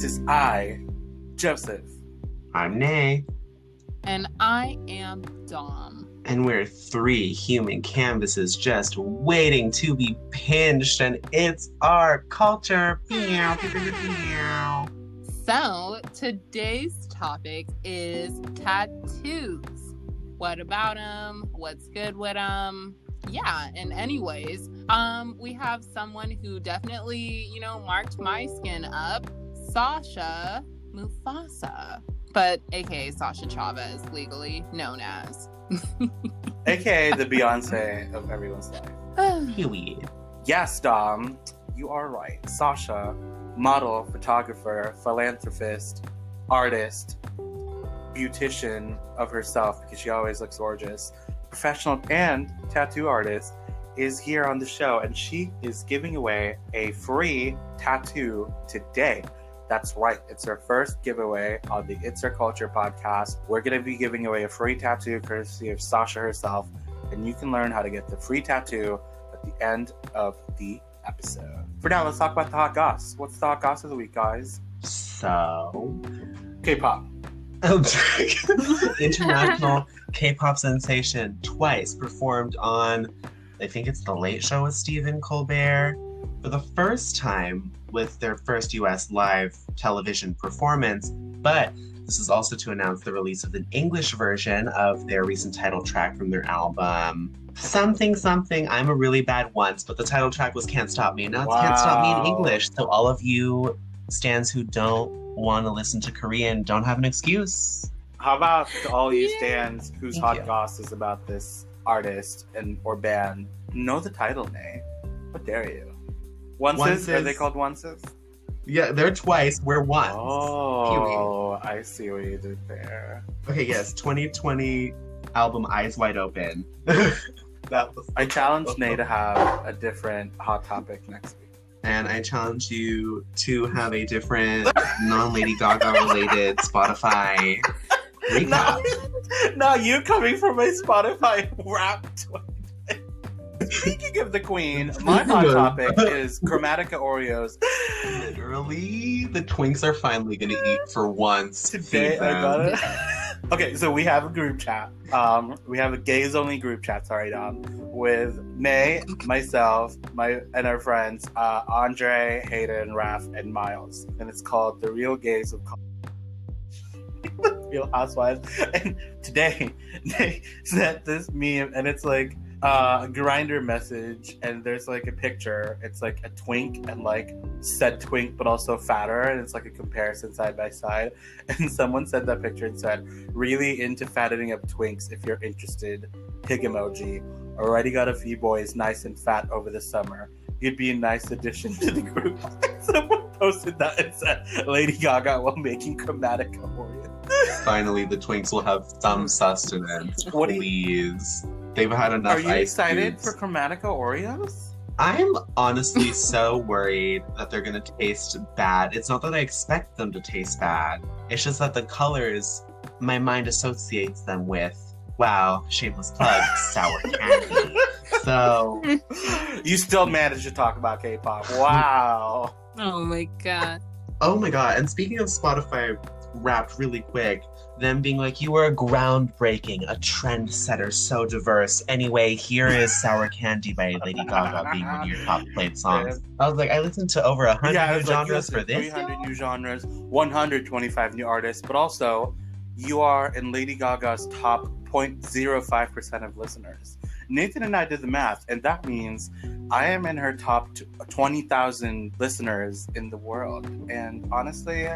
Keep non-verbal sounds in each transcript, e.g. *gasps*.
It is I, Joseph. I'm Ney, And I am Dom. and we're three human canvases just waiting to be pinched, and it's our culture. So today's topic is tattoos. What about them? What's good with them? Yeah, and anyways, um, we have someone who definitely, you know, marked my skin up, Sasha Mufasa, but aka Sasha Chavez, legally known as. *laughs* AKA the Beyonce of everyone's life. *sighs* Period. Yes, Dom, you are right. Sasha, model, photographer, philanthropist, artist, beautician of herself because she always looks gorgeous, professional and tattoo artist, is here on the show and she is giving away a free tattoo today. That's right. It's our first giveaway on the It's Our Culture podcast. We're going to be giving away a free tattoo courtesy of Sasha herself, and you can learn how to get the free tattoo at the end of the episode. For now, let's talk about the hot goss. What's the hot goss of the week, guys? So, K-pop. oh, *laughs* international K-pop sensation twice performed on, I think it's the Late Show with Stephen Colbert, for the first time with their first U.S. live television performance. But this is also to announce the release of an English version of their recent title track from their album. Something, something. I'm a really bad once, but the title track was Can't Stop Me. Now it's Can't Stop Me in English. So all of you stands who don't want to listen to Korean don't have an excuse. How about to all you Yeah. stands whose Thank hot you. goss is about this artist and or band? Know the title name. What dare you? Onces? Are they called onces? Yeah, they're twice. We're once. Oh, I see what you did there. Okay, yes, *laughs* 2020 album Eyes Wide Open. *laughs* that was, I challenge Ney to *laughs* have a different hot topic next week. and I challenge you to have a different non-Lady Gaga related Spotify recap. now you coming from my Spotify rap 2020. Speaking of the Queen, *laughs* my hot topic is Chromatica Oreos. Literally, the Twinks are finally gonna eat for once. Today I got it. *laughs* okay, so we have a group chat. Um, we have a gays only group chat. Sorry, Dom, with May, myself, my and our friends uh, Andre, Hayden, Raph, and Miles, and it's called the Real Gays of *laughs* Real Housewives. And today they sent this meme, and it's like uh, *laughs* a Grindr message, and there's like a picture. It's like a twink and like said twink, but also fatter, and it's like a comparison side by side. *laughs* And someone sent that picture and said, "Really into fattening up twinks? If you're interested, pig emoji. Already got a few boys nice and fat over the summer. You'd be a nice addition to the group." *laughs* someone posted that and said, "Lady Gaga while making Chromatica Oreos." Finally, the Twinks will have some sustenance. What do you- Please. They've had enough. Are you ice excited cubes. for Chromatica Oreos? I'm honestly so worried that they're gonna taste bad. It's not that I expect them to taste bad. It's just that the colors, my mind associates them with, wow, shameless plug, *laughs* sour candy. So you still managed to talk about K-pop. Wow. Oh my god. Oh my god, and speaking of Spotify wrapped really quick, them being like, you were a groundbreaking, a trendsetter, so diverse. Anyway, here is Sour Candy by Lady Gaga being one of your top played songs. I was like, I listened to over a hundred Yeah, new it's like genres for this. 300 new genres, 125 new artists, but also you are in Lady Gaga's top 0.05% of listeners. Nathan and I did the math, and that means I am in her top t- 20,000 listeners in the world. And honestly,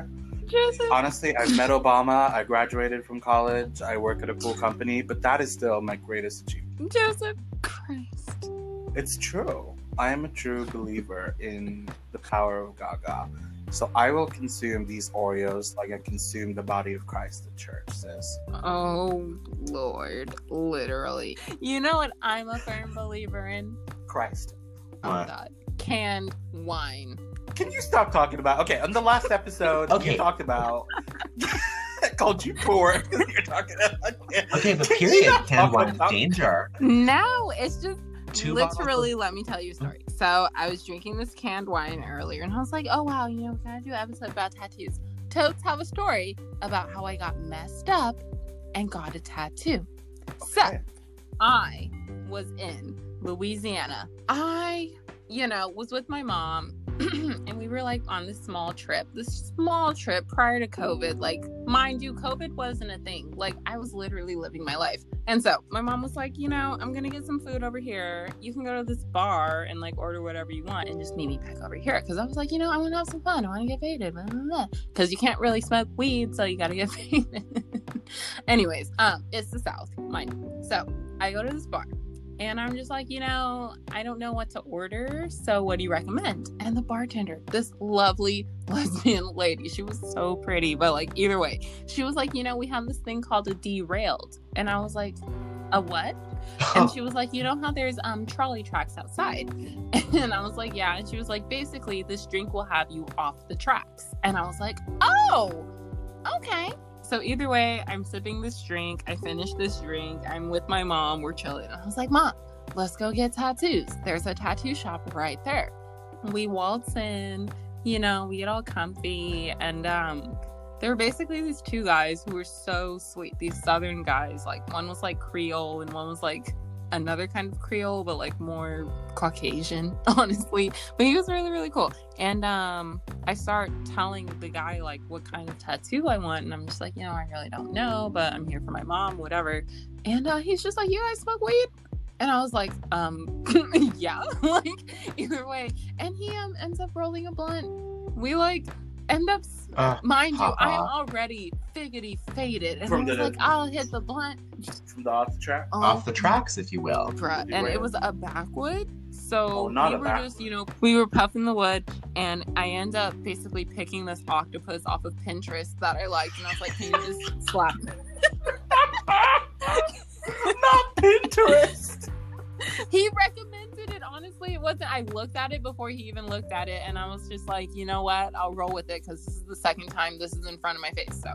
Joseph. honestly, I've met Obama. I graduated from college. I work at a cool company, but that is still my greatest achievement. Joseph Christ. It's true. I am a true believer in the power of Gaga. So I will consume these Oreos like I consume the body of Christ, the church says. Oh Lord, literally. You know what I'm a firm believer in? Christ. Oh What? God, canned wine. Can you stop talking about okay, on the last episode Okay. you talked about *laughs* called you poor. Because *laughs* you're talking about Okay, but period, not canned talk wine about- danger. No, it's just two bottles literally, let me tell you a story. So I was drinking this canned wine earlier, and I was like, "Oh wow, you know, we gotta do an episode about tattoos." Totes have a story about how I got messed up and got a tattoo. So I was in Louisiana. I, you know, was with my mom *clears throat* and we were like on this small trip, this small trip prior to COVID. Like, mind you, COVID wasn't a thing. Like, I was literally living my life. And so my mom was like, you know, I'm gonna get some food over here. You can go to this bar and like order whatever you want and just meet me back over here. Cause I was like, you know, I wanna have some fun. I wanna get faded. Because you can't really smoke weed, so you gotta get *laughs* faded. Anyways, um, it's the South, mind you. So I go to this bar and I'm just like, you know, I don't know what to order. So what do you recommend? And the bartender, this lovely *laughs* lesbian lady, she was so pretty, but like either way, she was like, you know, we have this thing called a derailed. And I was like, a what? And she *laughs* was like, you know how there's um trolley tracks outside? *laughs* And I was like, yeah. And she was like, basically, this drink will have you off the tracks. And I was like, oh, okay. So either way, I'm sipping this drink. I finish this drink. I'm with my mom. We're chilling. I was like, Mom, let's go get tattoos. There's a tattoo shop right there. We waltz in, you know, we get all comfy. And um, there were basically these two guys who were so sweet. These southern guys. Like one was like Creole and one was like another kind of Creole, but like more Caucasian, *laughs* honestly. But he was really, really cool. And um, I start telling the guy like what kind of tattoo I want, and I'm just like, you know, I really don't know, but I'm here for my mom, whatever. And uh, he's just like, you guys smoke weed? And I was like, um, *laughs* yeah, *laughs* like either way. And he um ends up rolling a blunt. We like end up, Uh, mind you, I'm already figgity faded, and From I was the- like, I'll hit the blunt. From the off the track. Oh, off the tracks, if you will. bruh. And it was a backwood. So Oh, not we a were just, you know, we were puffing the wood, and I end up basically picking this octopus off of Pinterest that I liked, and I was like, "Can you just *laughs* slap?" Not Pinterest. *laughs* he recommended Honestly, it wasn't. I looked at it before he even looked at it, and I was just like, you know what? I'll roll with it because this is the second time this is in front of my face. So,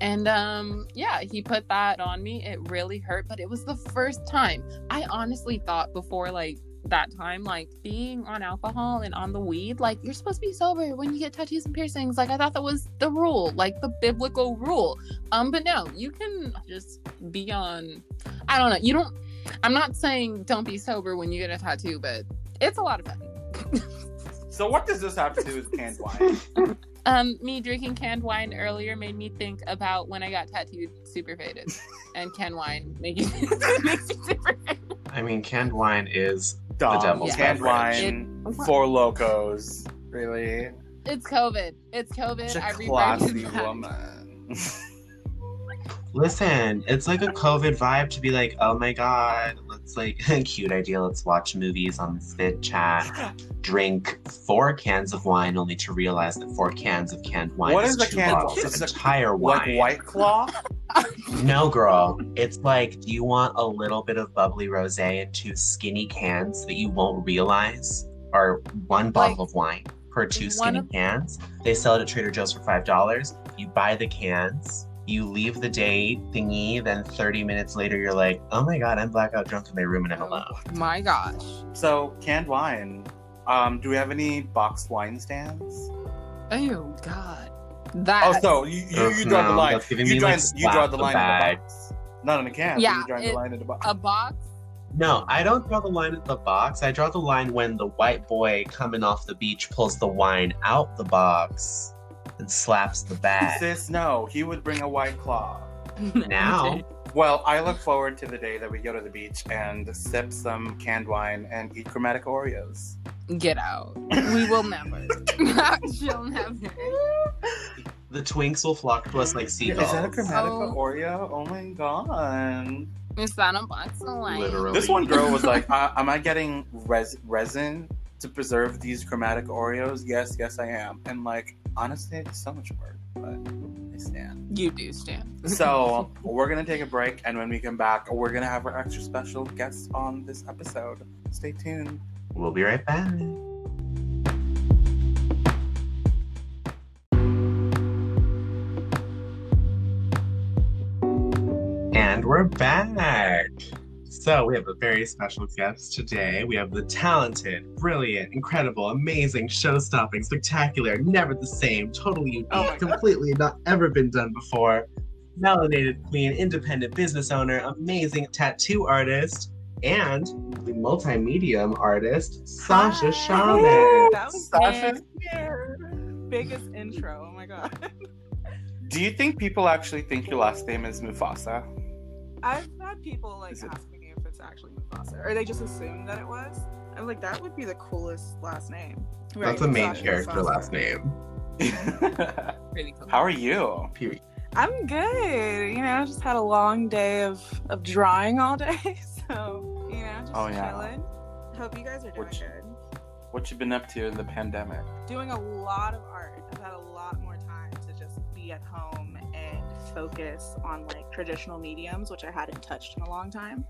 and um, yeah, he put that on me. It really hurt, but it was the first time. I honestly thought before, like that time, like being on alcohol and on the weed, like you're supposed to be sober when you get tattoos and piercings. Like I thought that was the rule, like the biblical rule. Um, but no, you can just be on. I don't know. You don't. I'm not saying don't be sober when you get a tattoo, but it's a lot of fun. *laughs* So what does this have to do with canned wine? *laughs* Um, me drinking canned wine earlier made me think about when I got tattooed super faded, *laughs* and canned wine making makes you super faded. I mean, canned wine is Dumb. devil's canned beverage. wine. Four Lokos. Really? It's COVID. It's COVID. Such a I rebranded classy woman. Listen, it's like a COVID vibe to be like, oh my god, let's like *laughs* cute idea. Let's watch movies on this vid chat. *laughs* Drink four cans of wine, only to realize that four cans of canned wine What is is the two canned- bottles of entire like wine. White Claw? *laughs* No, girl. It's like, do you want a little bit of bubbly rosé in two skinny cans that you won't realize are one bottle Like, of wine per two skinny of- cans? They sell it at Trader Joe's for five dollars. You buy the cans. You leave the date thingy. Then thirty minutes later, you're like, "Oh my god, I'm blackout drunk in my room and I'm alone." Oh my gosh. So canned wine. Um, do we have any boxed wine stands? Oh God. That. Oh, so you, you, you draw the line. You me, draw, like, you draw the the line bag. in the box. Not in a can. Yeah, you draw it- the line in the box. a box. No, I don't draw the line at the box. I draw the line when the white boy coming off the beach pulls the wine out the box and slaps the bag. Sis, no, he would bring a white claw. *laughs* Now, Well, I look forward to the day that we go to the beach and sip some canned wine and eat Chromatica Oreos. Get out. We will never. *laughs* *laughs* She'll never. the twinks will flock to us like sea pills. Is that a Chromatica Oh. Oreo? Oh my god. Is that a box of wine? Literally. This one girl was like, uh, "Am I getting res- resin to preserve these Chromatica Oreos?" Yes, yes, I am. And like, honestly, it's so much work, but I stand. You do stand. *laughs* So we're gonna take a break, and when we come back, we're gonna have our extra special guest on this episode. Stay tuned. We'll be right back. And we're back. So we have a very special guest today. We have the talented, brilliant, incredible, amazing, show-stopping, spectacular, never the same, totally unique, Oh my God. completely not ever been done before. Melanated queen, independent business owner, amazing tattoo artist, and the multimedia artist, Sasha Hi. Shaman. That was Sasha's here. biggest intro. Oh my god. Do you think people actually think your last name is Mufasa? I've had people like ask me if it's actually Mufasa, or they just assumed that it was. I'm like, that would be the coolest last name. That's the main Sasha character Mufasa. last name. *laughs* Pretty cool. How are you? Period. I'm good. You know, just had a long day of of drawing all day, *laughs* so you know, just Oh, yeah. chilling. Hope you guys are doing Which- good. What you been up to in the pandemic? Doing a lot of art. I've had a lot more time to just be at home and focus on like traditional mediums, which I hadn't touched in a long time.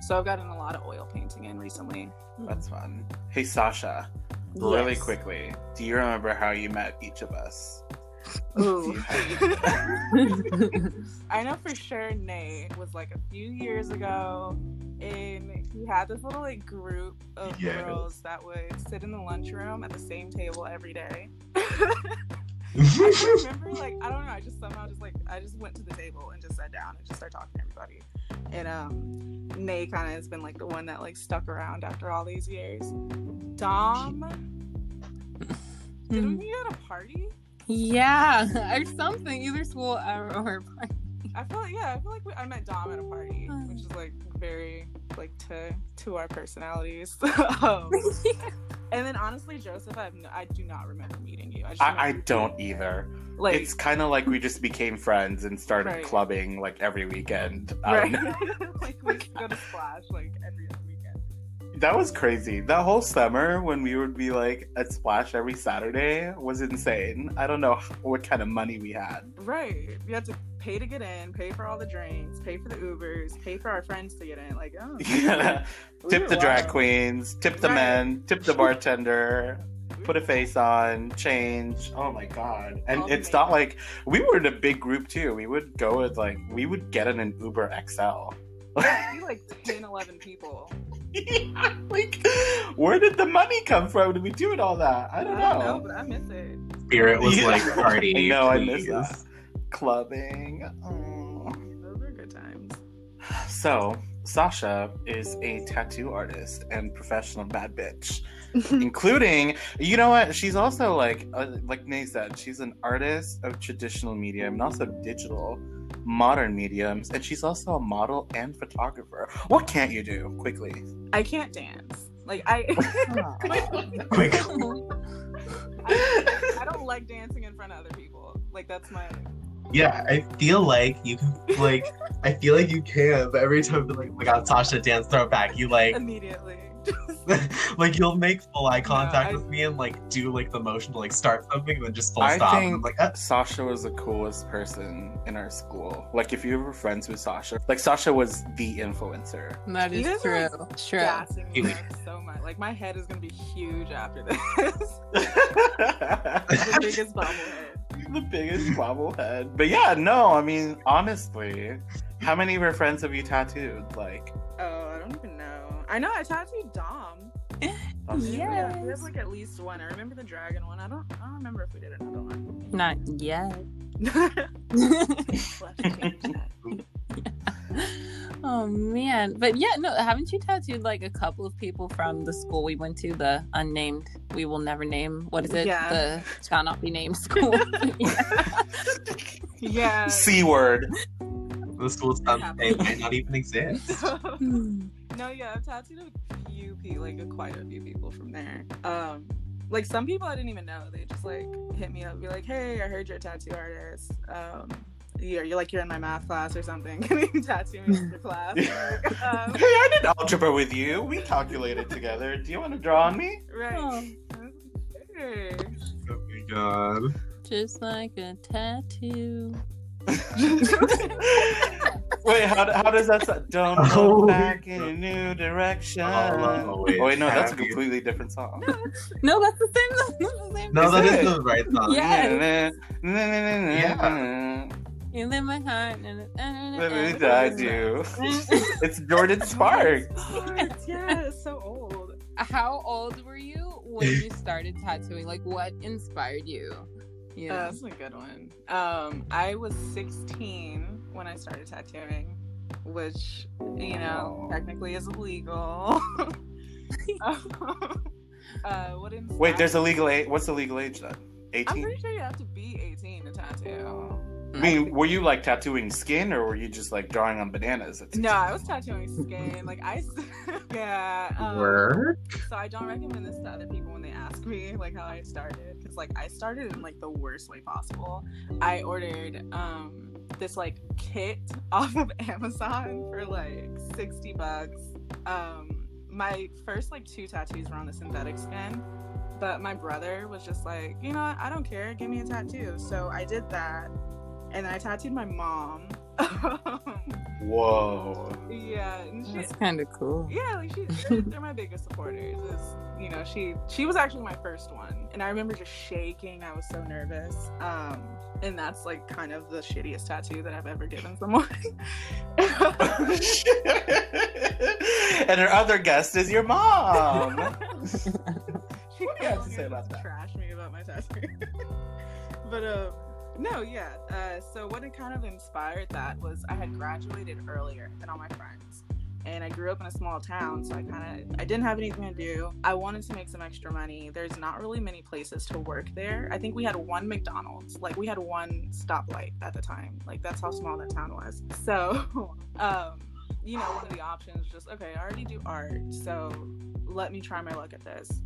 So I've gotten a lot of oil painting in recently. Hmm. That's fun. Hey Sasha, really quickly, do you remember how you met each of us? Ooh. *laughs* *laughs* I know for sure Nate was like a few years ago, and he had this little like group of Yes. girls that would sit in the lunchroom at the same table every day. *laughs* I *laughs* remember like I don't know, I just somehow just like I just went to the table and just sat down and just started talking to everybody. And um Nate kind of has been like the one that like stuck around after all these years. Dom, did *laughs* we meet at a party? yeah, or something, either school or, or I feel like yeah, I feel like we, I met Dom at a party, which is like very like to to our personalities. *laughs* *laughs* um, and then honestly, Joseph, I no, I do not remember meeting you. I, just I, I don't you. either. Like it's kind of like we just became friends and started Right. clubbing like every weekend. I don't right, know. *laughs* like we could go to Splash like every other weekend. That was crazy. That whole summer when we would be like at Splash every Saturday was insane. I don't know what kind of money we had. Right, you had to pay to get in, pay for all the drinks, pay for the Ubers, pay for our friends to get in. Like oh, *laughs* Yeah. we *laughs* tip the drag queens, tip the Right. men, tip the bartender, *laughs* put a face on, change. Oh my god. And All it's not like we were in a big group too. We would go with like we would get in an Uber XL. We like 10, 11 people. Yeah, *laughs* like where did the money come from to be doing all that? I don't know. but I miss it. Spirit was Yeah. like party. *laughs* I know, I miss please. that. Clubbing. Oh. Those were good times. So, Sasha is a tattoo artist and professional bad bitch, *laughs* including, you know what? She's also like, uh, like Ney said, she's an artist of traditional medium and also digital, modern mediums, and she's also a model and photographer. What can't you do? Quickly. I can't dance. Like I, *laughs* Quick. I, *laughs* I don't like dancing in front of other people. Like that's my. Yeah, I feel like you can like I feel like you can, but every time like my god, Sasha dance throw it back, you like Immediately. *laughs* like you'll make full eye contact I- with me and like do like the motion to like start something and then just full I stop. Think I'm like, uh, Sasha was the coolest person in our school. Like, if you were friends with Sasha, like Sasha was the influencer. That You true. are True. gassing me so much. Like my head is gonna be huge after this. the *laughs* the biggest bobblehead. *laughs* The biggest bobblehead. But yeah, no, I mean, honestly, how many of your friends have you tattooed? Like, Oh, I don't even know. I know I tattooed Dom. *laughs* um, Yeah, we have like at least one. I remember the dragon one. I don't. I don't remember if we did another one. Not yet. We'll have to change that. oh man. But yeah, no, haven't you tattooed like a couple of people from the school we went to, the unnamed we will never name what is it? Yeah. The shall not be named school. *laughs* yeah. C word. the school sounds they might not even *laughs* exist. No, yeah, I've tattooed a few people, like quite a few people from there. Um, like some people I didn't even know. They just like hit me up, be like, "Hey, I heard you're a tattoo artist. Um, you're, you're like you're in my math class or something. *laughs* Can you tattoo me after *laughs* class?" Like, um, Hey, I did algebra with you. We calculated together. Do you want to draw on me? right. Oh. *laughs* Sure. Oh my god. Just like a tattoo. *laughs* Wait, how, how does that sound? Don't Oh, go back in a new direction. Oh, Oh, wait, no, that's a completely different song. No, that's the same. *laughs* That's the same. No, Is that it? is the right song. Yeah. yeah. You live my heart. and Let me tell *laughs* you. it's Jordin Sparks. Sparks, yeah, it's so old. How old were you when you started tattooing? Like, what inspired you? You Uh, that's a good one. Um, I was 16 when I started tattooing, which you know technically is illegal. *laughs* uh, what Wait, there's a legal age. What's the legal age then? 18. I'm 18? pretty sure you have to be 18 to tattoo. I mean, were you like tattooing skin or were you just like drawing on bananas? at No, I was tattooing skin. Like I, *laughs* yeah. Um, Work. So I don't recommend this to other people when they ask me like how I started because like I started in like the worst way possible. I ordered um this like kit *laughs* off of Amazon for like 60 bucks. Um my first like two tattoos were on the synthetic skin, but my brother was just like, "You know what? I don't care. Give me a tattoo." So I did that. And then I tattooed my mom. Whoa. yeah, and she, That's kind of cool. yeah, like she, they're, they're my biggest supporters. Is you know, she she was actually my first one, and I remember just shaking. I was so nervous. Um, and that's like kind of the shittiest tattoo that I've ever given someone. *laughs* and our other guest is your mom. *laughs* she What do you have to say about that? Trash me about my tattoo. *laughs* but uh, no, yeah. Uh, so what it kind of inspired that was I had graduated earlier than all my friends. And I grew up in a small town, so I kind of I didn't have anything to do. I wanted to make some extra money. There's not really many places to work there. I think we had one McDonald's, like we had one stoplight at the time. Like that's how small that town was. *laughs* So, um, you know, one of the options just okay. I already do art, so let me try my luck at this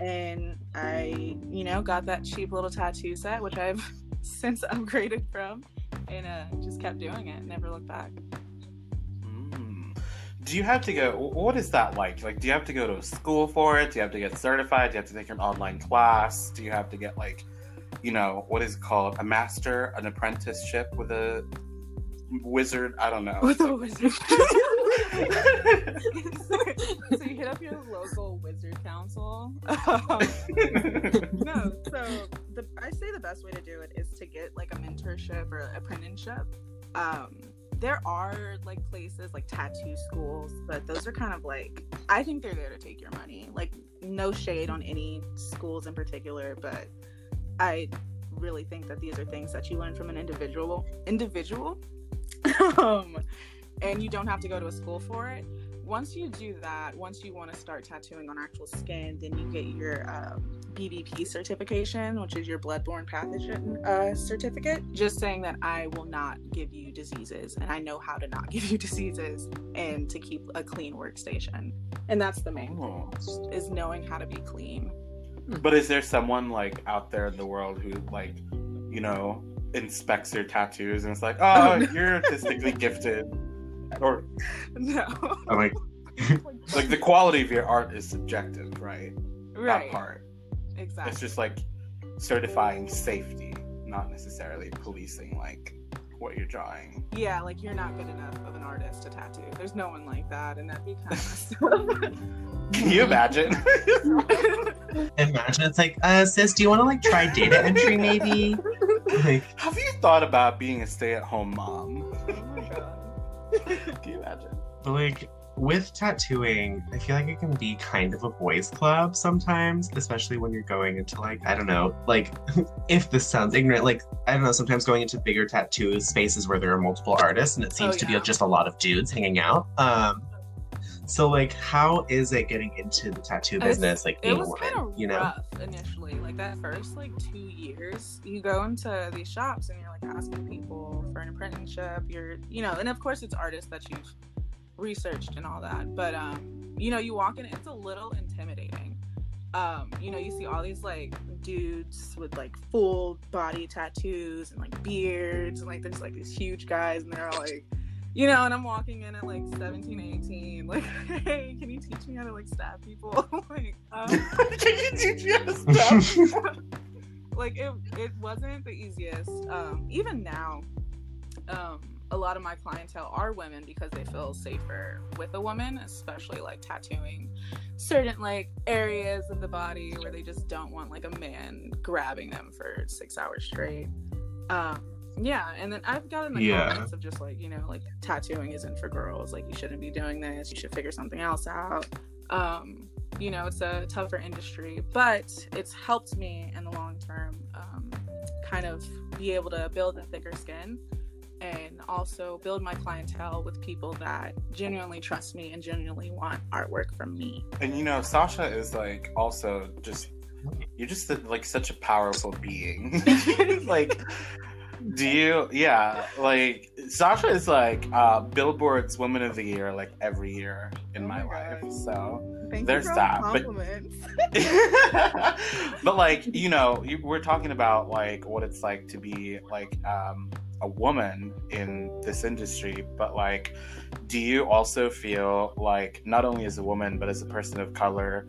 and I, you know, got that cheap little tattoo set, which I've *laughs* since upgraded from, and uh, just kept doing it. Never looked back. Mm. Do you have to go? What is that like? Like, do you have to go to a school for it? Do you have to get certified? Do you have to take an online class? Do you have to get like, you know, what is it called? A master, an apprenticeship with a wizard? I don't know. With a wizard. *laughs* *laughs* so you hit up your local wizard council. Um, *laughs* no, so the I say the best way to do it is to get like a mentorship or apprenticeship. Um, there are like places like tattoo schools, but those are kind of like I think they're there to take your money. Like no shade on any schools in particular, but I really think that these are things that you learn from an individual individual. *laughs* um, and you don't have to go to a school for it once you do that, once you want to start tattooing on actual skin, then you get your um, BBP certification, which is your bloodborne pathogen uh, certificate. Just saying that I will not give you diseases, and I know how to not *laughs* give you diseases, and to keep a clean workstation. And that's the main Oh. thing is knowing how to be clean. But is there someone like out there in the world who like, you know, inspects your tattoos and it's like, oh, Oh, no. you're artistically gifted, *laughs* or *laughs* No, I'm like, *laughs* like the quality of your art is subjective, right? right, That part. exactly. It's just like certifying safety, not necessarily policing like what you're drawing. yeah, like you're not good enough of an artist to tattoo. There's no one like that, and that'd be kind of *laughs* Can you imagine? imagine it's like, uh, sis, do you want to like try data entry maybe? Like, Have you thought about being a stay-at-home mom? oh my god. Can you imagine? but like with tattooing, I feel like it can be kind of a boys' club sometimes, especially when you're going into like, I don't know, like *laughs* if this sounds ignorant, like I don't know, sometimes going into bigger tattoo spaces where there are multiple artists and it seems Oh, to be just a lot of dudes hanging out. Um so like how is it getting into the tattoo business, like being a woman? You know? initially like that first like two years you go into these shops and you're like asking people for an apprenticeship you're you know and of course it's artists that you've researched and all that but um you know you walk in it's a little intimidating um you know you see all these like dudes with like full body tattoos and like beards and like there's like these huge guys and they're all like you know, and I'm walking in at like 17, 18, like, *laughs* hey, can you teach me how to like stab people? *laughs* like, um, *laughs* Can you teach me how to stop? like it, it wasn't the easiest. Um, even now, um, a lot of my clientele are women because they feel safer with a woman, especially like tattooing certain like areas of the body where they just don't want like a man grabbing them for six hours straight. Um, Yeah, and then I've gotten the Yeah. comments of just like, you know, like tattooing isn't for girls. Like you shouldn't be doing this. You should figure something else out. Um, you know, it's a tougher industry, but it's helped me in the long term um, kind of be able to build a thicker skin and also build my clientele with people that genuinely trust me and genuinely want artwork from me. And you know, Sasha is like also just you're just like such a powerful being. *laughs* like do you yeah, like Sasha is like uh Billboard's Woman of the Year like every year in Oh my, my life. So Thank There's that, but- *laughs* *laughs* but like you know you- we're talking about like what it's like to be like um a woman in this industry but like do you also feel like not only as a woman but as a person of color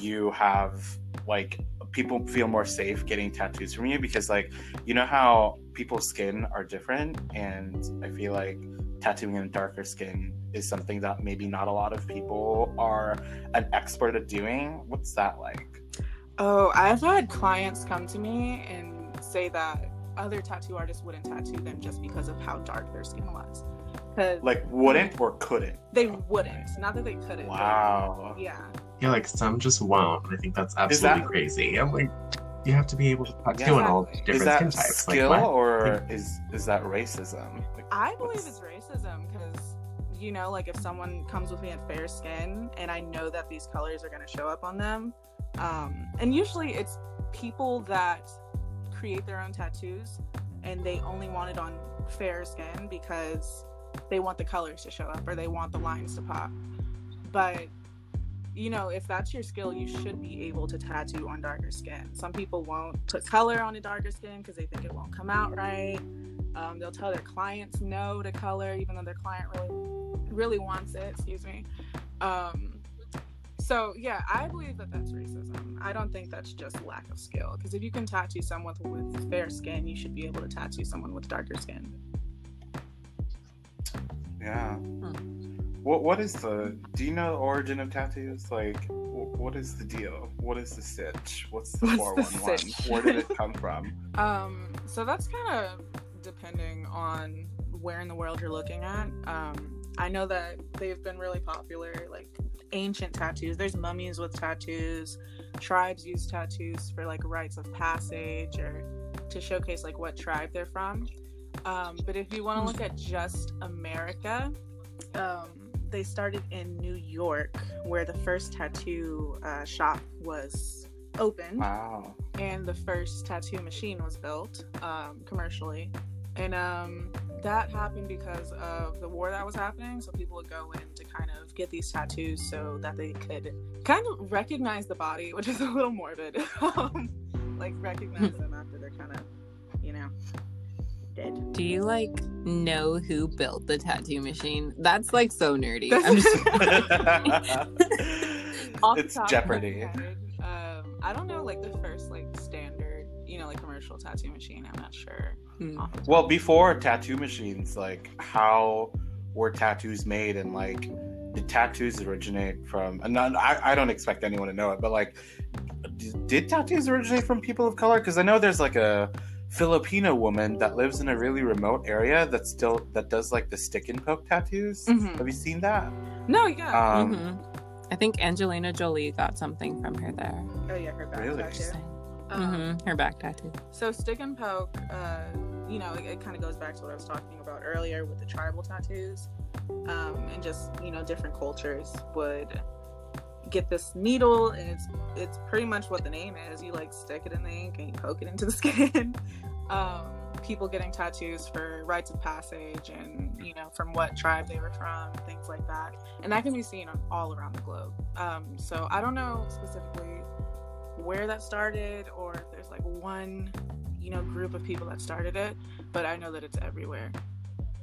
you have like people feel more safe getting tattoos from you because like you know how people's skin are different and i feel like tattooing in darker skin is something that maybe not a lot of people are an expert at doing what's that like Oh, I've had clients come to me and say that other tattoo artists wouldn't tattoo them just because of how dark their skin was. Because like wouldn't or couldn't they wouldn't. Not that they couldn't. wow Yeah. Yeah, like some just won't. I think that's absolutely that- crazy. I'm like, you have to be able to tattoo Yeah. in all Exactly. different is that skin types. skill like, what? or is is that racism like, I believe what's- it's racism because, you know, like if someone comes with me at fair skin and I know that these colors are going to show up on them, um, and usually it's people that create their own tattoos and they only want it on fair skin because they want the colors to show up or they want the lines to pop. But you know, if that's your skill, you should be able to tattoo on darker skin. Some people won't put color on a darker skin because they think it won't come out right. Um, they'll tell their clients no to color, even though their client really, really wants it. Excuse me. Um, so yeah, I believe that that's racism. I don't think that's just lack of skill. Because if you can tattoo someone with fair skin, you should be able to tattoo someone with darker skin. yeah what what is the do you know the origin of tattoos like wh- what is the deal what is the stitch what's the 411 where did it come from *laughs* Um, so that's kind of depending on where in the world you're looking at. Um, I know that they've been really popular, like ancient tattoos. There's mummies with tattoos. Tribes use tattoos for like rites of passage or to showcase like what tribe they're from. Um, but if you want to look at just America, um, they started in New York, where the first tattoo uh, shop was opened wow and the first tattoo machine was built um, commercially. And um, that happened because of the war that was happening. So people would go in to kind of get these tattoos so that they could kind of recognize the body, which is *laughs* a little morbid. *laughs* um, like recognize them after they're kind of, you know, dead. Do you like know who built the tattoo machine? That's like so nerdy. *laughs* I'm just *laughs* it's top of my jeopardy head, Um, I don't know, like the first like standard, you know, like commercial tattoo machine. I'm not sure. Off the top. well before tattoo machines like how were tattoos made and like did tattoos originate from and not, I, I don't expect anyone to know it but like d- did tattoos originate from people of color because i know there's like a filipino woman that lives in a really remote area that still that does like the stick and poke tattoos Mhm. have you seen that No, yeah. um Mhm. I think Angelina Jolie got something from her there. oh yeah, her back really? tattoo. Interesting. Um, Mhm, Her back tattoo. So stick and poke, uh, you know, it, it kind of goes back to what I was talking about earlier with the tribal tattoos, um, and just you know different cultures would get this needle, and it's it's pretty much what the name is. You like stick it in the ink and you poke it into the *laughs* skin. um, people getting tattoos for rites of passage, and you know from what tribe they were from, things like that, and that can be seen on, all around the globe. Um, so I don't know specifically where that started or if there's like one you know group of people that started it but i know that it's everywhere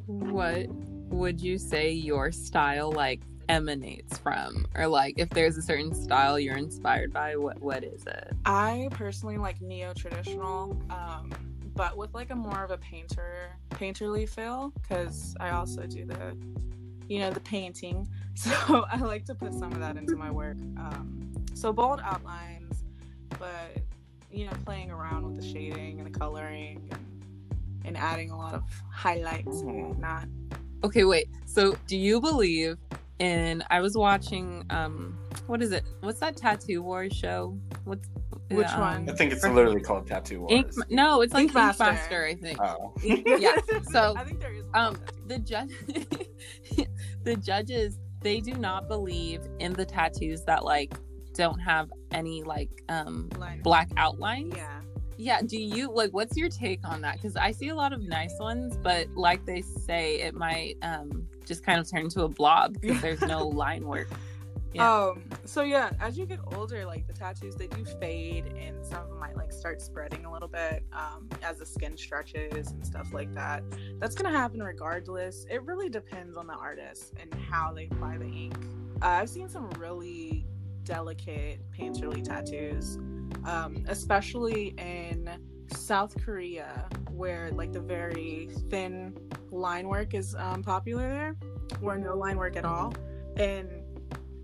What would you say your style like emanates from? Or like if there's a certain style you're inspired by, what what is it? i personally like neo-traditional um but with like a more of a painter painterly feel because i also do the you know the painting *laughs* so i like to put some of that into my work um so bold outlines but you know playing around with the shading and the coloring and and adding a lot of highlights and Mhm. whatnot. Okay, wait. So, do you believe in? I was watching. Um, what is it? What's that Tattoo Wars show? What's Which um, one? I think it's literally called Tattoo Wars. Ink. No, it's like Ink Ink Master. Master. I think. Oh. *laughs* Yeah, so, *laughs* I think there is. Um, the judge, *laughs* the judges, they do not believe in the tattoos that like don't have any like um Like, black outlines. yeah. Yeah, do you like what's your take on that? Because I see a lot of nice ones, but like they say, it might um just kind of turn into a blob because there's no *laughs* line work. Yeah. Um. So yeah, as you get older, like the tattoos, they do fade, and some of them might like start spreading a little bit um, as the skin stretches and stuff like that. That's gonna happen regardless. It really depends on the artist and how they apply the ink. Uh, I've seen some really delicate painterly tattoos, um, especially in South Korea, where like the very thin line work is um, popular there, or no line work at all, and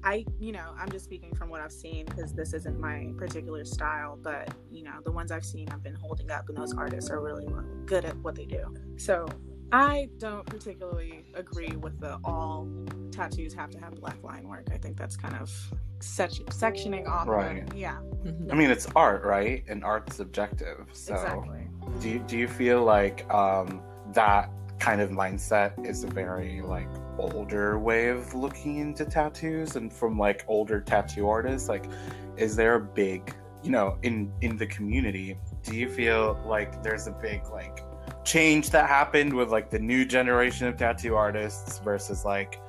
I, you know, I'm just speaking from what I've seen because this isn't my particular style, but you know, the ones I've seen have been holding up, and those artists are really good at what they do. So I don't particularly agree with the all tattoos have to have black line work. I think that's kind of sec- sectioning off. the- Right. yeah. Mhm. I mean, it's art, right? And art's subjective. So, Exactly. do you, do you feel like um, that kind of mindset is a very like older way of looking into tattoos, and from like older tattoo artists? Like, is there a big, you know, in in the community? Do you feel like there's a big like change that happened with like the new generation of tattoo artists versus like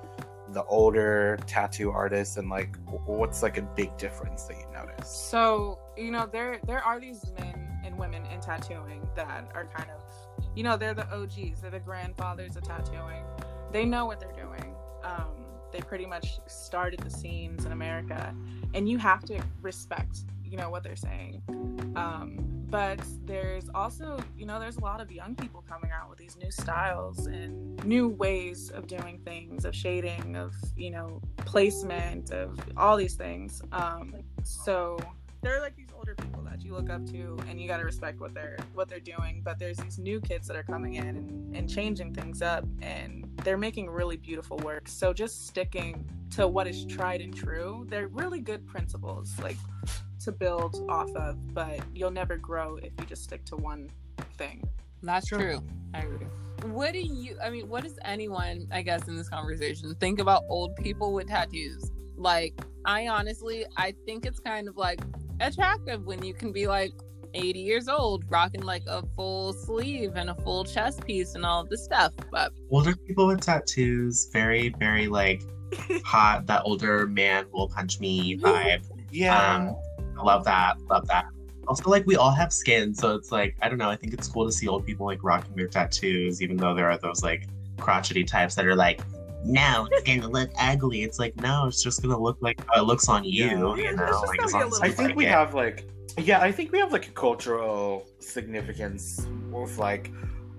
the older tattoo artists and like what's like a big difference that you notice So you know, there there are these men and women in tattooing that are kind of, you know, they're the OGs, they're the grandfathers of tattooing. They know what they're doing. Um, they pretty much started the scenes in America, and you have to respect, you know, what they're saying. Um, but there's also, you know, there's a lot of young people coming out with these new styles and new ways of doing things, of shading, of you know, placement, of all these things. Um, so there are like these older people that you look up to and you got to respect what they're what they're doing but there's these new kids that are coming in and, and changing things up and they're making really beautiful work so just sticking to what is tried and true they're really good principles like to build off of but you'll never grow if you just stick to one thing That's Sure. true. I agree. What do you? I mean, what does anyone, I guess, in this conversation think about old people with tattoos? Like, I honestly, I think it's kind of like attractive when you can be like 80 years old, rocking like a full sleeve and a full chest piece and all of this stuff. But Older people with tattoos, very, very like *laughs* hot, that older man will punch me vibe. yeah Um, I love that. Love that. Also, like we all have skin, so it's like I don't know. I think it's cool to see old people like rocking their tattoos, even though there are those like crotchety types that are like, no, it's gonna look ugly. It's like no, it's just gonna look like how it looks on you. Yeah. You know, like as long as I think like we it. have like, yeah, I think we have like a cultural significance with like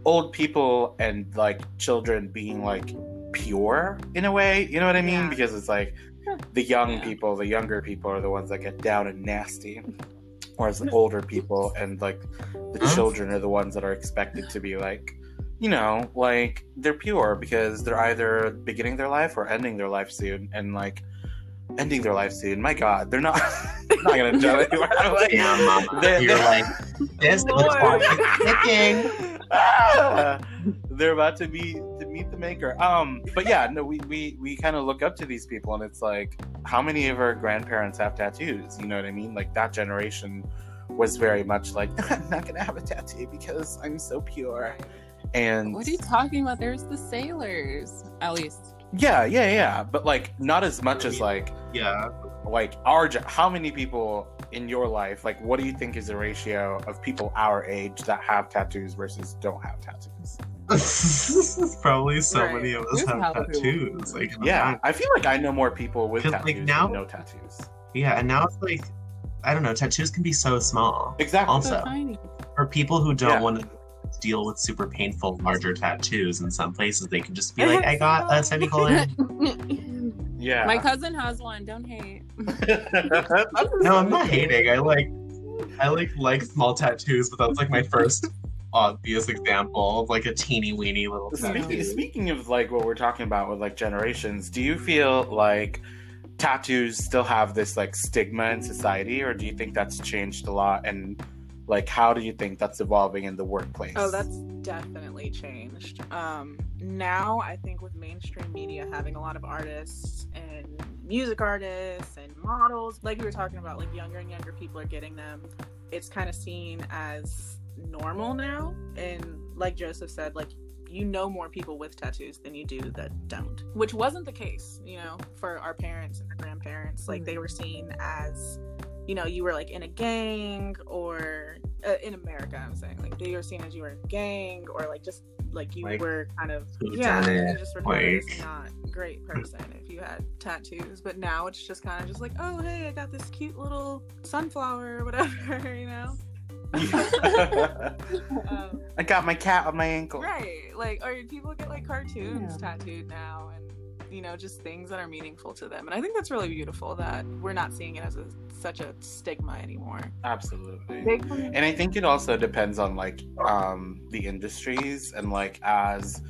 old people and like children being like pure in a way. You know what I mean? Yeah. Because it's like the young Yeah. people, the younger people are the ones that get down and nasty, whereas the *laughs* older people and like the children are the ones that are expected to be like. You know, like they're pure because they're either beginning their life or ending their life soon, and like ending their life soon. My God, they're not *laughs* not gonna jump *laughs* anywhere. Like, Damn, mama. they're- You're they're- like this. Is ticking. Ah, they're about to be to meet the maker. Um, but yeah, no, we we we kind of look up to these people, and it's like, how many of our grandparents have tattoos? You know what I mean? Like that generation was very much like, *laughs* I'm not gonna have a tattoo because I'm so pure. And what are you talking about? There's the sailors, at least. yeah, yeah, yeah. But like, not as much as like Yeah. like our how many people in your life like what do you think is the ratio of people our age that have tattoos versus don't have tattoos *laughs* Probably so Right. many of us There's have tattoos. Like yeah i feel like i know more people with tattoos like, now- than no tattoos Yeah, and now it's like I don't know, tattoos can be so small. exactly Also- So tiny. For people who don't Yeah. want to deal with super painful larger tattoos in some places, they can just be like, I got a *laughs* semicolon. yeah My cousin has one. Don't hate. *laughs* no, I'm not hating. I like I like like small tattoos, but that's like my first obvious example of like a teeny weeny little Speaking, speaking of like what we're talking about with like generations, do you feel like tattoos still have this like stigma in society, or do you think that's changed a lot? And like, how do you think that's evolving in the workplace? Oh, that's definitely changed. Um, now, I think with mainstream media having a lot of artists and music artists and models, like we were talking about, like younger and younger people are getting them. It's kind of seen as normal now. And like Joseph said, like you know more people with tattoos than you do that don't, which wasn't the case, you know, for our parents and our grandparents. Like they were seen as you know, you were like in a gang or uh, in America, I'm saying like they were seen as you were in a gang or like just like you Like, were kind of yeah, you just like- not great person if you had tattoos. But now it's just kind of just like, oh hey, I got this cute little sunflower or whatever, *laughs* you know. *laughs* Um, I got my cat on my ankle. right, like or people get like cartoons Yeah. tattooed now and. You know, just things that are meaningful to them, and I think that's really beautiful that we're not seeing it as a, such a stigma anymore. Absolutely. And i think it also depends on like um the industries and like as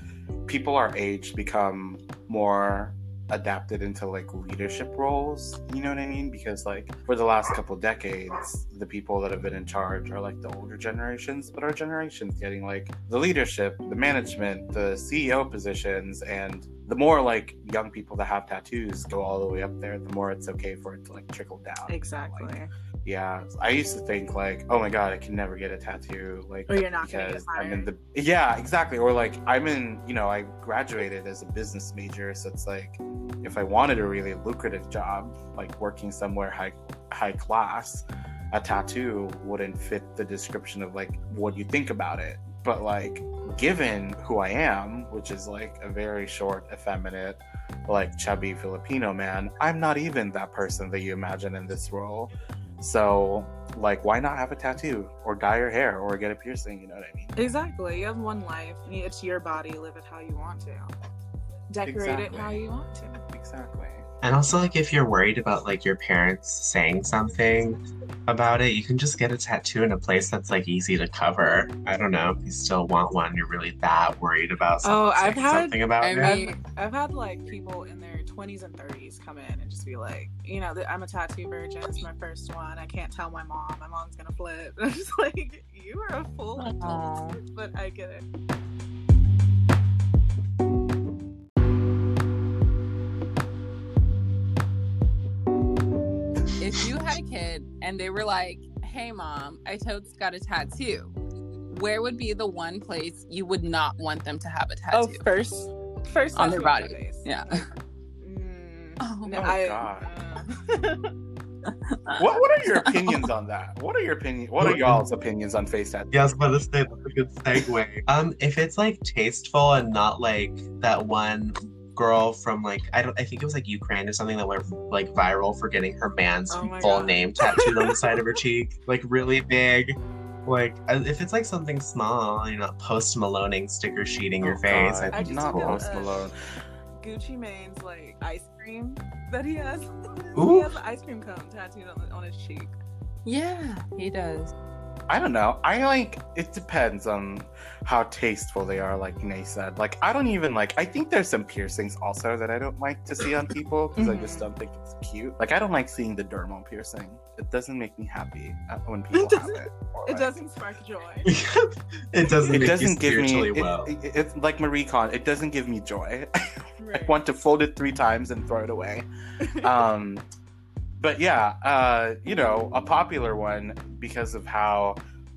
people our age become more adapted into like leadership roles you know what i mean because like for the last couple decades the people that have been in charge are like the older generations but our generation's getting like the leadership the management the ceo positions and the more like young people that have tattoos go all the way up there the more it's okay for it to like trickle down Exactly. Like, yeah, I used to think like, oh my god, I can never get a tattoo, like Or you're not because I'm in the yeah, exactly. Or like I'm in, you know, I graduated as a business major, so it's like if I wanted a really lucrative job, like working somewhere high high class, a tattoo wouldn't fit the description of like what you think about it. But like given who I am, which is like a very short, effeminate, like chubby Filipino man, I'm not even that person that you imagine in this role. So, like, why not have a tattoo or dye your hair or get a piercing? You know what I mean? Exactly. You have one life. It's your body. Live it how you want to. Decorate it how you want to. Exactly. And also, like, if you're worried about like your parents saying something about it, you can just get a tattoo in a place that's like easy to cover. I don't know if you still want one. You're really that worried about Oh, someone I've had- something about I mean- I've, I've had like people in their 20s and 30s come in and just be like, you know, I'm a tattoo virgin. It's my first one. I can't tell my mom. My mom's gonna flip. *laughs* I'm just like, you are a fool, but I get it. If you had a kid and they were like, "Hey, mom, I totes got a tattoo," where would be the one place you would not want them to have a tattoo? Oh, first, first On their body. face. Yeah. Mm, Oh, no, oh I, God. uh, What What are your *laughs* opinions on that? What are your opinion? What are y'all's opinions on face tattoos? Yeah, I was about to say that's a good segue. Um, if it's like tasteful and not like that one girl from like I don't I think it was like Ukraine or something that went like viral for getting her man's Oh full God. name tattooed on the side of her *laughs* cheek, like really big. Like uh, if it's like something small, you're not post Maloning sticker sheeting your Oh, face. God, I I think just not took Post Malone. Gucci Mane's like ice cream that he has. *laughs* Ooh. he has an ice cream cone tattooed on, on his cheek. Yeah, he does. I don't know. I like it depends on how tasteful they are, like Ney said. Like I don't even like I think there's some piercings also that I don't like to see on *laughs* people because I just Mhm. don't think it's cute. Like I don't like seeing the dermal piercing. It doesn't make me happy uh, when people have it. Or, It like- doesn't spark joy. *laughs* it doesn't. It make doesn't you give me. spiritually It, well. it- it's like Marie Con. It doesn't give me joy. *laughs* I want to fold it three times and throw it away. um, but yeah, uh, you know, a popular one because of how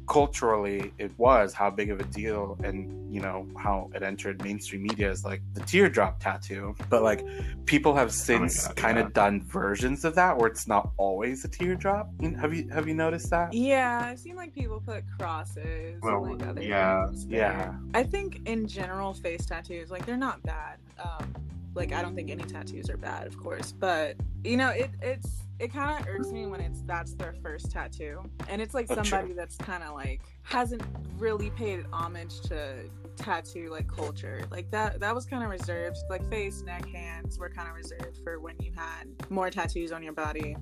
culturally it was, how big of a deal, and you know how it entered mainstream media is like the teardrop tattoo. But like people have since God, kind yeah. of done versions of that where it's not always a teardrop. Have you have you noticed that? Yeah, I've seen like people put crosses Well, and like other yeah, yeah. I think in general face tattoos, like they're not bad. Um like I don't think any tattoos are bad, of course. But you know, it it's it kind of irks me when it's that's their first tattoo. And it's like Oh, true. somebody that's kind of like hasn't really paid homage to tattoo like culture. Like that that was kind of reserved. Like face, neck, hands were kind of reserved for when you had more tattoos on your body.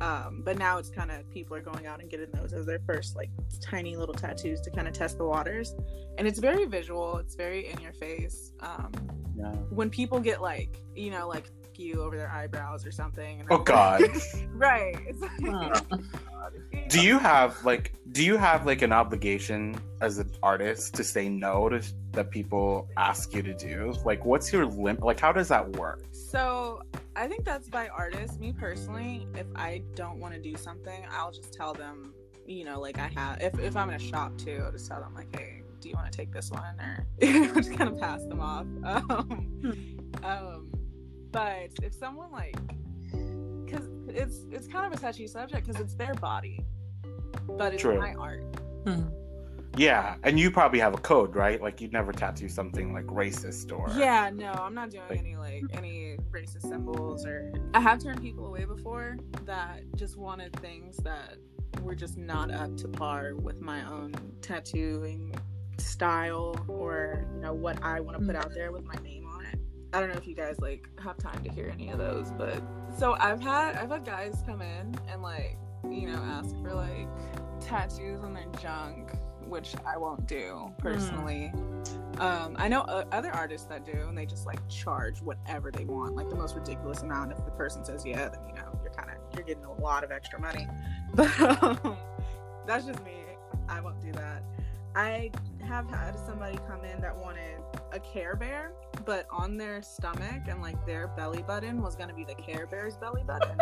Um, but now it's kind of people are going out and getting those as their first like tiny little tattoos to kind of test the waters, and it's very visual. It's very in your face. Um, Yeah. when people get like you know like you over their eyebrows or something. And Oh God. like- *laughs* right. Like, Huh. *laughs* Do you have like do you have like an obligation as an artist to say no to that people ask you to do? Like what's your limit? Like how does that work? So I think that's by artist. Me personally, if I don't want to do something, I'll just tell them, you know, like I have. If, if I'm in a shop too, I'll just tell them like, hey, do you want to take this one, or *laughs* just kind of pass them off. Um, um, but if someone like, because it's it's kind of a touchy subject because it's their body, but it's True. my art. Hmm. Yeah, and you probably have a code, right? Like you'd never tattoo something like racist or Yeah, no, I'm not doing Like- any like any racist symbols or I have turned people away before that just wanted things that were just not up to par with my own tattooing style or you know what I want to put hmm. out there with my name on it. I don't know if you guys like have time to hear any of those, but so I've had I've had guys come in and like you know ask for like tattoos on their junk, which I won't do personally. Um, I know uh, other artists that do, and they just like charge whatever they want, like the most ridiculous amount. If the person says yeah, then you know you're kind of you're getting a lot of extra money. *laughs* But um, that's just me. I won't do that. I have had somebody come in that wanted a Care Bear, but on their stomach and like their belly button was gonna be the Care Bear's belly button.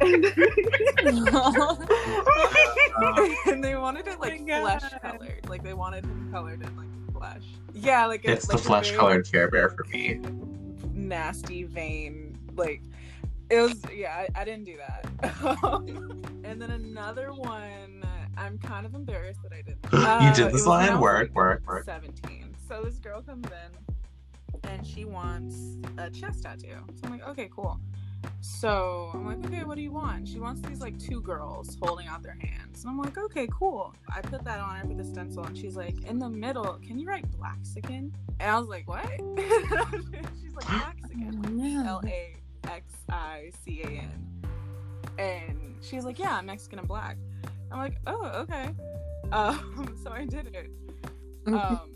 *laughs* and they wanted it like Oh flesh colored. Like they wanted him colored in like flesh. Yeah, like a- It's the like a flesh colored Care Bear for me. nasty vein. Like it was. Yeah, I, I didn't do that. *laughs* and then another one. I'm kind of embarrassed that I *gasps* did. you Uh, did this was when I line? Work, like, work, work. 17. So this girl comes in and she wants a chest tattoo. So I'm like, okay, cool. So I'm like, okay, what do you want? She wants these like two girls holding out their hands. And I'm like, okay, cool. I put that on her for the stencil and she's like, in the middle, can you write Blaxican? And I was like, what? *laughs* she's like, Blaxican. L A X I C A N. And she's like, Yeah, I'm Mexican and black. I'm like, Oh, okay. Um, *laughs* so I did it. Um,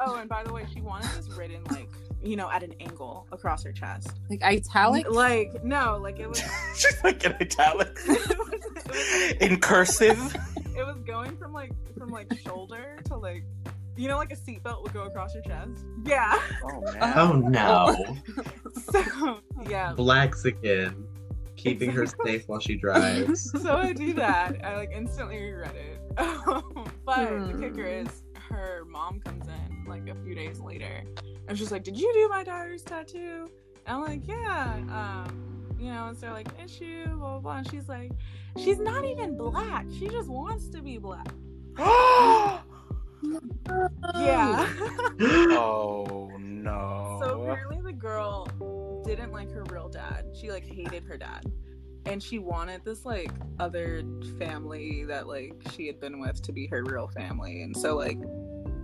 oh, and by the way, she wanted this written like, you know, at an angle across her chest. like italic. Like, no, like it was. *laughs* She's like in italic, *laughs* it, was it, was, *laughs* in cursive. it was going from like from like shoulder to like, you know, like a seatbelt would go across your chest. Yeah. Oh man. Oh no. So yeah, Blaxican, Keeping her safe while she drives. so I do that. I like instantly regret it. but the Hmm. kicker is her mom comes in like a few days later and she's like, Did you do my daughter's tattoo? And I'm like, Yeah. Um, you know, and so they're like issue, blah blah blah. And she's like, She's not even black. She just wants to be black. *gasps* Yeah. *laughs* oh no. So apparently the girl didn't like her real dad. She like hated her dad. And she wanted this like other family that like she had been with to be her real family. And so like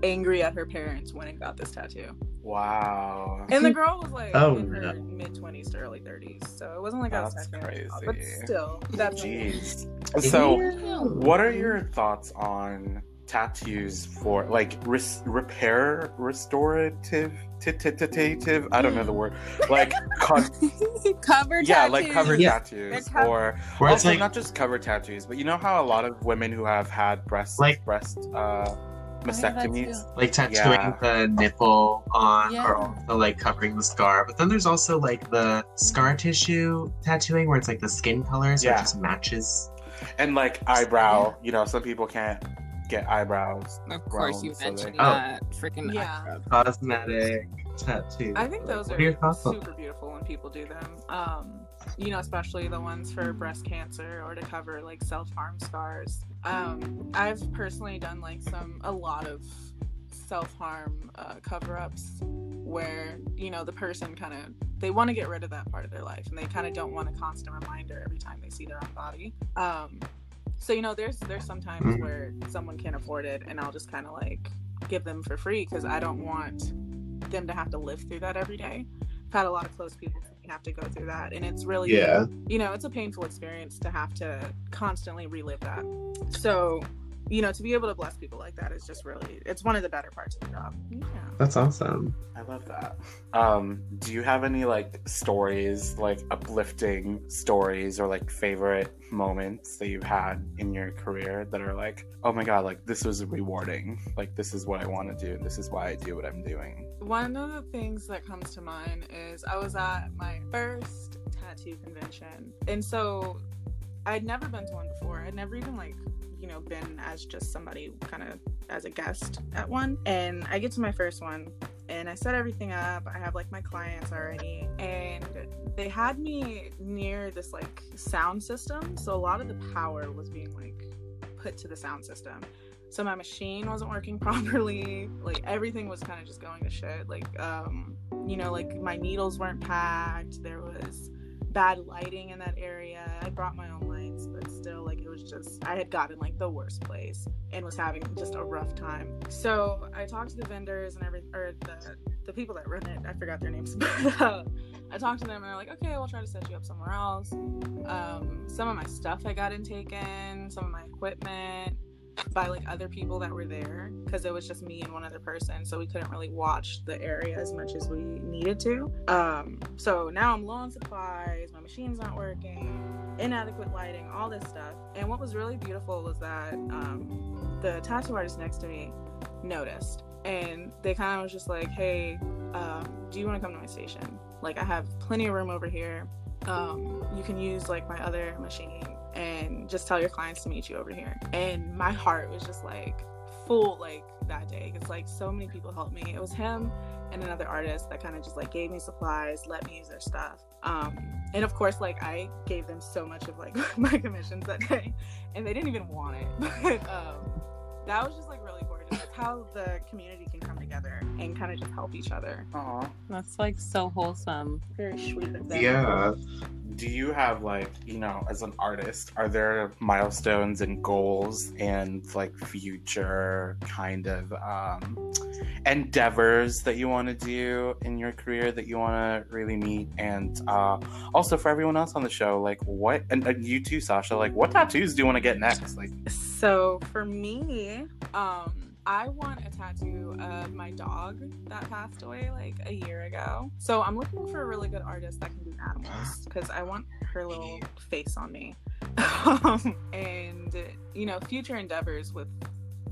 angry at her parents went and got this tattoo. wow. And the girl was like Oh, in her no. mid twenties to early thirties. So it wasn't like I was That's tattooing herself, crazy. But still, that's Jeez. So, what are your thoughts on tattoos for like res- repair, restorative, titative? I don't know the word. Like, con- *laughs* cover yeah, like tattoos. cover Yeah. tattoos, co- or Where it's also like not just cover tattoos, but you know how a lot of women who have had breast Like- breast uh, mastectomies. like tattooing Yeah. the nipple on Yeah. or also like covering the scar. But then there's also like the scar tissue tattooing where it's like the skin colors Yeah. it just matches. and like eyebrow. You know, some people can't get eyebrows. Of course, you grown, so mentioned they- Oh. that freaking Yeah. eyebrow. Cosmetic tattoo. I think those What are your thoughts on super beautiful when people do them. Um, you know, especially the ones for breast cancer or to cover like self harm scars. Um, I've personally done like some a lot of self harm uh, cover ups where you know the person kind of they want to get rid of that part of their life and they kind of don't want a constant reminder every time they see their own body. Um, so you know, there's there's sometimes Mhm. where someone can't afford it, and I'll just kind of like give them for free because I don't want them to have to live through that every day. I've had a lot of close people have to go through that and it's really Yeah. you know it's a painful experience to have to constantly relive that so you know to be able to bless people like that is just really it's one of the better parts of the job yeah That's awesome. I love that. Um, do you have any like stories, like uplifting stories or like favorite moments that you've had in your career that are like, oh my god, like this was rewarding. Like this is what I want to do. This is why I do what I'm doing. One of the things that comes to mind is I was at my first tattoo convention. And so I'd never been to one before. I'd never even like, you know, been as just somebody kind of as a guest at one. And I get to my first one and I set everything up. I have like my clients already and they had me near this like sound system. So a lot of the power was being like put to the sound system so my machine wasn't working *laughs* properly like everything was kind of just going to shit like um you know like my needles weren't packed there was bad lighting in that area i brought my own like it was just i had gotten like the worst place and was having just a rough time. So i talked to the vendors and every or the the people that run it i forgot their names *laughs* but uh, i talked to them and they're like okay we'll try to set you up somewhere else. Um some of my stuff i got taken some of my equipment by like other people that were there because it was just me and one other person so we couldn't really watch the area as much as we needed to. Um so now i'm low on supplies my machine's not working inadequate lighting all this stuff. And what was really beautiful was that um the tattoo artist next to me noticed and they kind of was just like hey um, do you want to come to my station? Like i have plenty of room over here. Um, you can use like my other machine and just tell your clients to meet you over here. And my heart was just like full like that day. It's like so many people helped me. It was him and another artist that kind of just like gave me supplies, let me use their stuff. Um, and of course, like I gave them so much of like *laughs* my commissions that day, and they didn't even want it. *laughs* But um, that was just like really gorgeous. It's how the community can come together and kind of just help each other. Aw. That's like so wholesome. Very sweet of them. Yeah. Do you have like, you know, as an artist, are there milestones and goals and like future kind of um endeavors that you want to do in your career that you want to really meet? And uh also for everyone else on the show like what and, and you too sasha like what tattoos do you want to get next? Like So for me, um, I want a tattoo of my dog that passed away like a year ago. So I'm looking for a really good artist that can do animals because I want her little face on me. *laughs* um, and you know, future endeavors with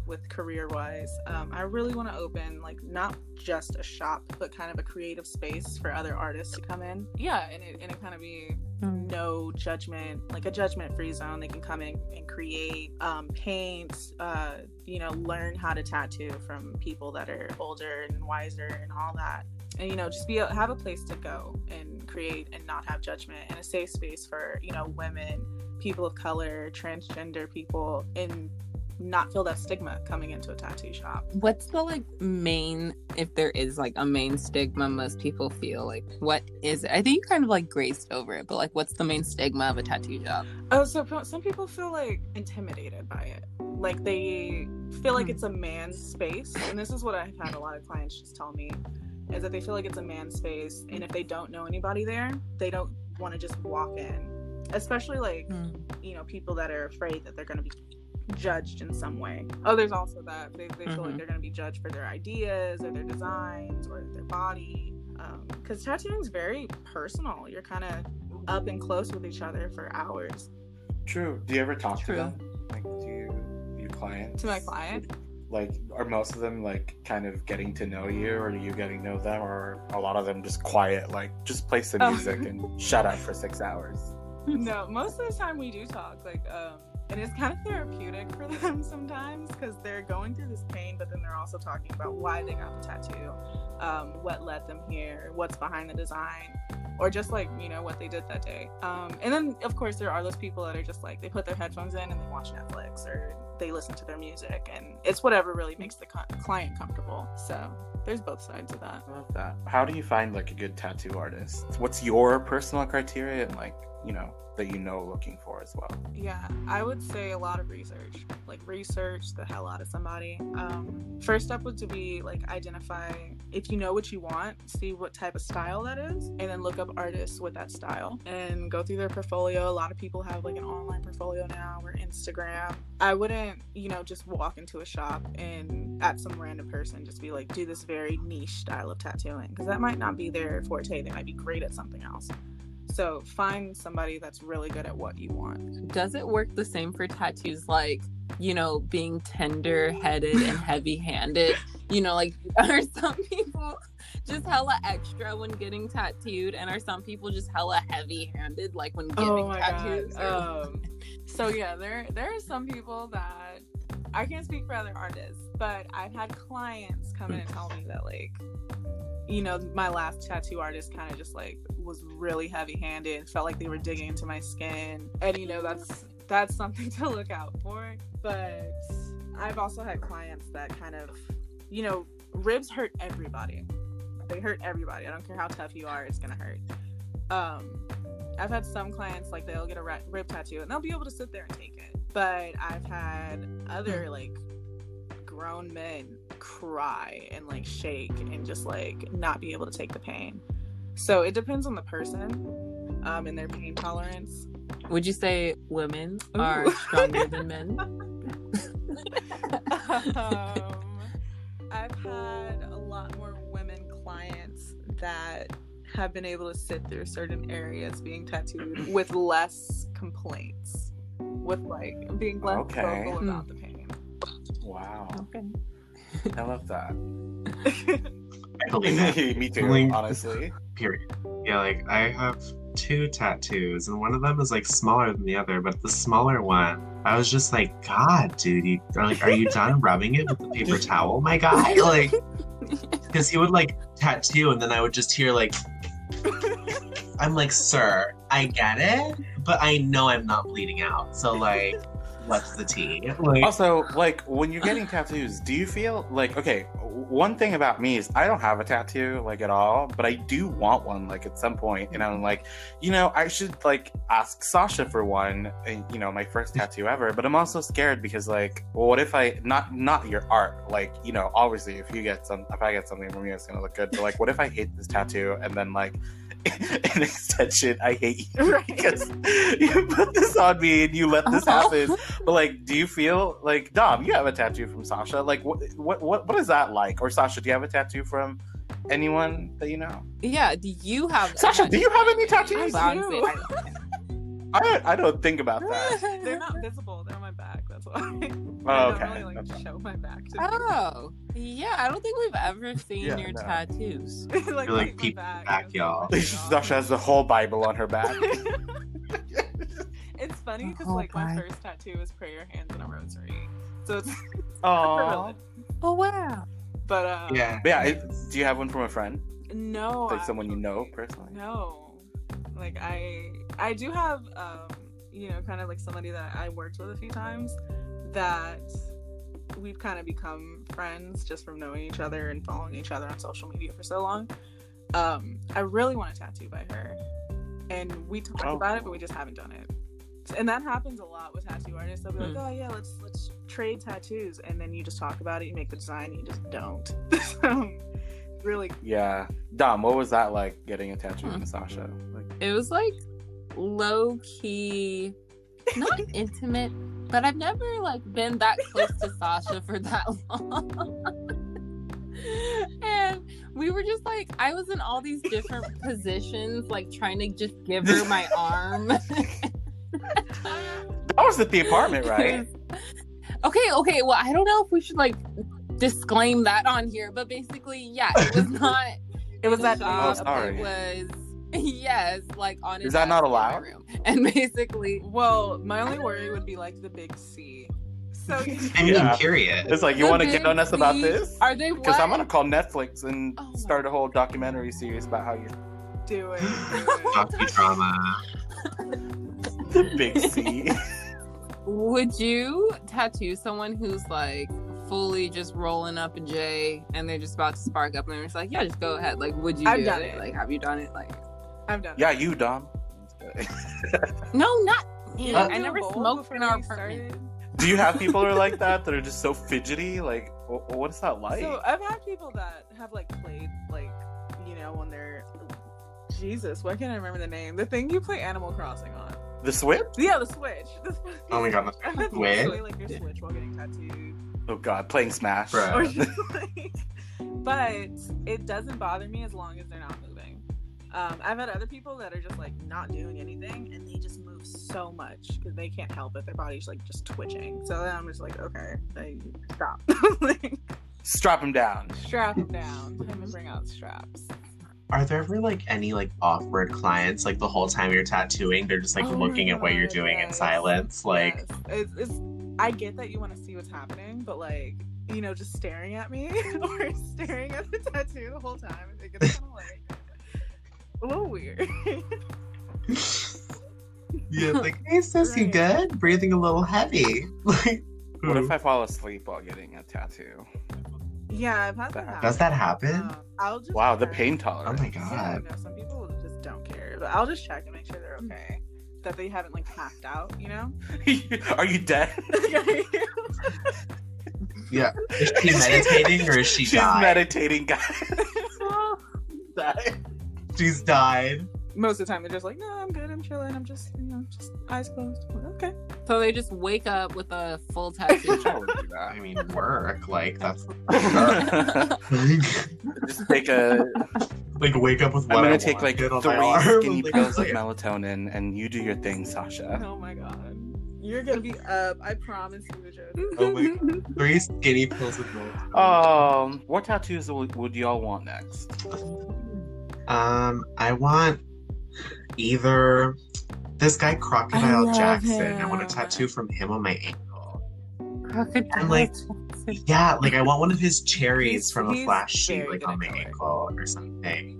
with career wise, um, I really want to open like not just a shop, but kind of a creative space for other artists to come in. Yeah, and it and it kind of be no judgment, like a judgment free zone. They can come in and create, um, paint, uh, you know, learn how to tattoo from people that are older and wiser and all that. And you know, just be a, have a place to go and create and not have judgment and a safe space for you know women, people of color, transgender people, and not feel that stigma coming into a tattoo shop. What's the like main, if there is like a main stigma most people feel? Like, what is it? I think you kind of like grazed over it, but like, what's the main stigma of a tattoo shop? Oh, so some people feel like intimidated by it. Like they feel like Hmm. it's a man's space. And this is what I've had a lot of clients just tell me is that they feel like it's a man's space. And if they don't know anybody there, they don't want to just walk in. Especially like, you know, people that are afraid that they're going to be judged in some way. Oh, there's also that. They, they feel like Mhm. they're going to be judged for their ideas or their designs or their body. Because tattooing is very personal. You're kind of up and close with each other for hours. true do you ever talk True. to them like do you your clients To my client? like are most of them like kind of getting to know you or are you getting to know them or a lot of them just quiet like just play some Oh. music and shut up for six hours *laughs* no, most of the time we do talk, like, um, and it's kind of therapeutic for them *laughs* sometimes because they're going through this pain, but then they're also talking about why they got the tattoo, um, what led them here, what's behind the design, or just like you know what they did that day. Um, and then of course there are those people that are just like they put their headphones in and they watch Netflix or they listen to their music, and it's whatever really makes the client comfortable. So there's both sides of that. I love that. How do you find like a good tattoo artist? What's your personal criteria and like you know that you know looking for as well. Yeah, I would say a lot of research. Like research the hell out of somebody. Um, first step would to be like identify if you know what you want, see what type of style that is, and then look up artists with that style and go through their portfolio. A lot of people have like an online portfolio now or Instagram. I wouldn't, you know, just walk into a shop and at some random person just be like, do this very niche style of tattooing because that might not be their forte. They might be great at something else. So find somebody that's really good at what you want. Does it work the same for tattoos like, you know, being tender headed and *laughs* heavy handed? You know, like *laughs* are some people just hella extra when getting tattooed and are some people just hella heavy handed like when getting oh tattoos? god. Um, so yeah, there there are some people that I can't speak for other artists, but I've had clients come in and tell me that like you know, my last tattoo artist kind of just like was really heavy handed, felt like they were digging into my skin. And you know, that's that's something *laughs* to look out for. But I've also had clients that kind of, you know, ribs hurt everybody. They hurt everybody. I don't care how tough you are, it's gonna hurt. Um, I've had some clients like they'll get a rib tattoo and they'll be able to sit there and take it. But I've had other like grown men cry and like shake and just like not be able to take the pain. So it depends on the person um, and their pain tolerance. Would you say women are stronger than men? *laughs* *laughs* um, I've had a lot more women clients that have been able to sit through certain areas being tattooed with less complaints, with like being less Okay. vocal about the pain. Wow, Okay. *laughs* I love that. I believe that. Me too, Link. honestly. Period. Yeah, like I have two tattoos, and one of them is like smaller than the other, but the smaller one, I was just like, God, dude, you, are like, are you done rubbing it with the paper *laughs* towel, my guy? *laughs* Like, because he would like tattoo, and then I would just hear like, I'm like, sir, I get it, but I know I'm not bleeding out, so like, what's the tea? *laughs* Like, Also, like when you're getting tattoos, do you feel like okay? One thing about me is I don't have a tattoo like at all, but I do want one like at some point, and I'm like, you know, I should like ask Sasha for one, and you know, my first tattoo ever. But I'm also scared because like, well, what if I not not your art? Like, you know, obviously if you get some, if I get something from you, it's gonna look good. But like, what if I hate this tattoo and then like. *laughs* an extension, I hate you Right. *laughs* because you put this on me and you let this uh-huh. happen. But like, do you feel like Dom? You have a tattoo from Sasha. Like, what what what, what is that like? Or Sasha, do you have a tattoo from anyone that you know? Yeah. Do you have Sasha, do you have any tattoos? do. Honestly, I I don't, I don't think about that. They're not visible. They're on my back. That's why. Oh, *laughs* I okay. don't really like show my back. To people. Oh, yeah. I don't think we've ever seen Yeah, your no. tattoos. *laughs* like, You're like, my peep back, back, and y'all. *laughs* my Sasha has the whole Bible on her back. it's funny because Oh, like my God. first tattoo is prayer hands and a rosary, so it's Oh, Oh wow. but uh, yeah, yeah. It, do you have one from a friend, no, like someone you know personally? No, like I I do have um you know kind of like somebody that I worked with a few times that we've kind of become friends just from knowing each other and following each other on social media for so long. Um, I really want a tattoo by her, and we talked Oh. about it, but we just haven't done it. And that happens a lot with tattoo artists. They'll be Hmm. like, "Oh yeah, let's let's trade tattoos," and then you just talk about it, you make the design, and you just don't. *laughs* um, really, Yeah, Dom. What was that like getting a tattoo Hmm. from Sasha? Like, It was like low key, not *laughs* intimate, but I've never like been that close to Sasha for that *laughs* long. and we were just like, I was in all these different positions, like trying to just give her my *laughs* arm. that was at the apartment, right? okay, okay. Well, I don't know if we should like disclaim that on here, but basically, yeah, it was not. it was in that the Oh, sorry. It was yes, like on. his Is that not desk in my allowed? room. *laughs* And basically, Well, my only worry would be like the big C. So *laughs* I mean, Yeah. I'm curious. It's like you want to get on us about C- this? Are they Because I'm gonna call Netflix and Oh start a whole documentary series about how you're do it. Do *laughs* it. Docudrama. the big C. Would you tattoo someone who's like fully just rolling up a J and they're just about to spark up and they're just like, yeah, just go ahead. Like, would you I've do done it? it. Like, have you done it? Like, I'm done. yeah, you Dom. *laughs* No, not me. Uh, I never Bowl smoked before in our apartment. Do you have *laughs* people who are like that that are just so fidgety? Like, what is that like? So I've had people that have like played like you know when they're Jesus, why can't I remember the name? The thing you play Animal Crossing on. the Switch? Yeah, the Switch. The Oh my God, the I've had people Switch? play like your Switch while getting tattooed. Oh God, playing Smash. Bruh. *laughs* Or just like but it doesn't bother me as long as they're not moving. Um, I've had other people that are just like not doing anything and they just move so much because they can't help it. Their body's like just twitching. So then I'm just like, okay, like, stop. *laughs* like, Strap him down. strap them down. Time to bring out straps. Are there ever like any like awkward clients like the whole time you're tattooing they're just like Oh my looking at what you're God, doing in silence like Yes. It's, it's I get that you want to see what's happening, but like you know, just staring at me *laughs* or staring at the tattoo the whole time, I think it's kind of like a little weird. *laughs* yeah like *laughs* hey sis you good breathing a little heavy *laughs* like What if I fall asleep while getting a tattoo? yeah, I've had that. Does happen. does that happen Um, I'll just Wow, the pain tolerance. oh tolerance. my Yeah, god no, some people just don't care, but I'll just check and make sure they're okay, that they haven't like passed out, you know. Are you dead? yeah is she meditating or is she She's died meditating, guys. Died. she's died Most of the time, they're just like, "No, I'm good. I'm chilling. I'm just, you know, just eyes closed." Okay. So they just wake up with a full *laughs* tattoo. I would do I mean work like that's that. *laughs* *laughs* Just take a. like wake up with what I'm gonna I take like wanted three on skinny Like, pills of like- melatonin, and you do your thing, Sasha. Oh my god. You're gonna be up. I promise you, Joe. oh my god three skinny pills of milk Um, what tattoos would, would y'all want next? Um, I want either this guy Crocodile Jackson. I want a tattoo from him on my ankle. Crocodile and like- Jackson. Yeah, like I want one of his cherries He's- from a flash sheet, like on my color. ankle or something.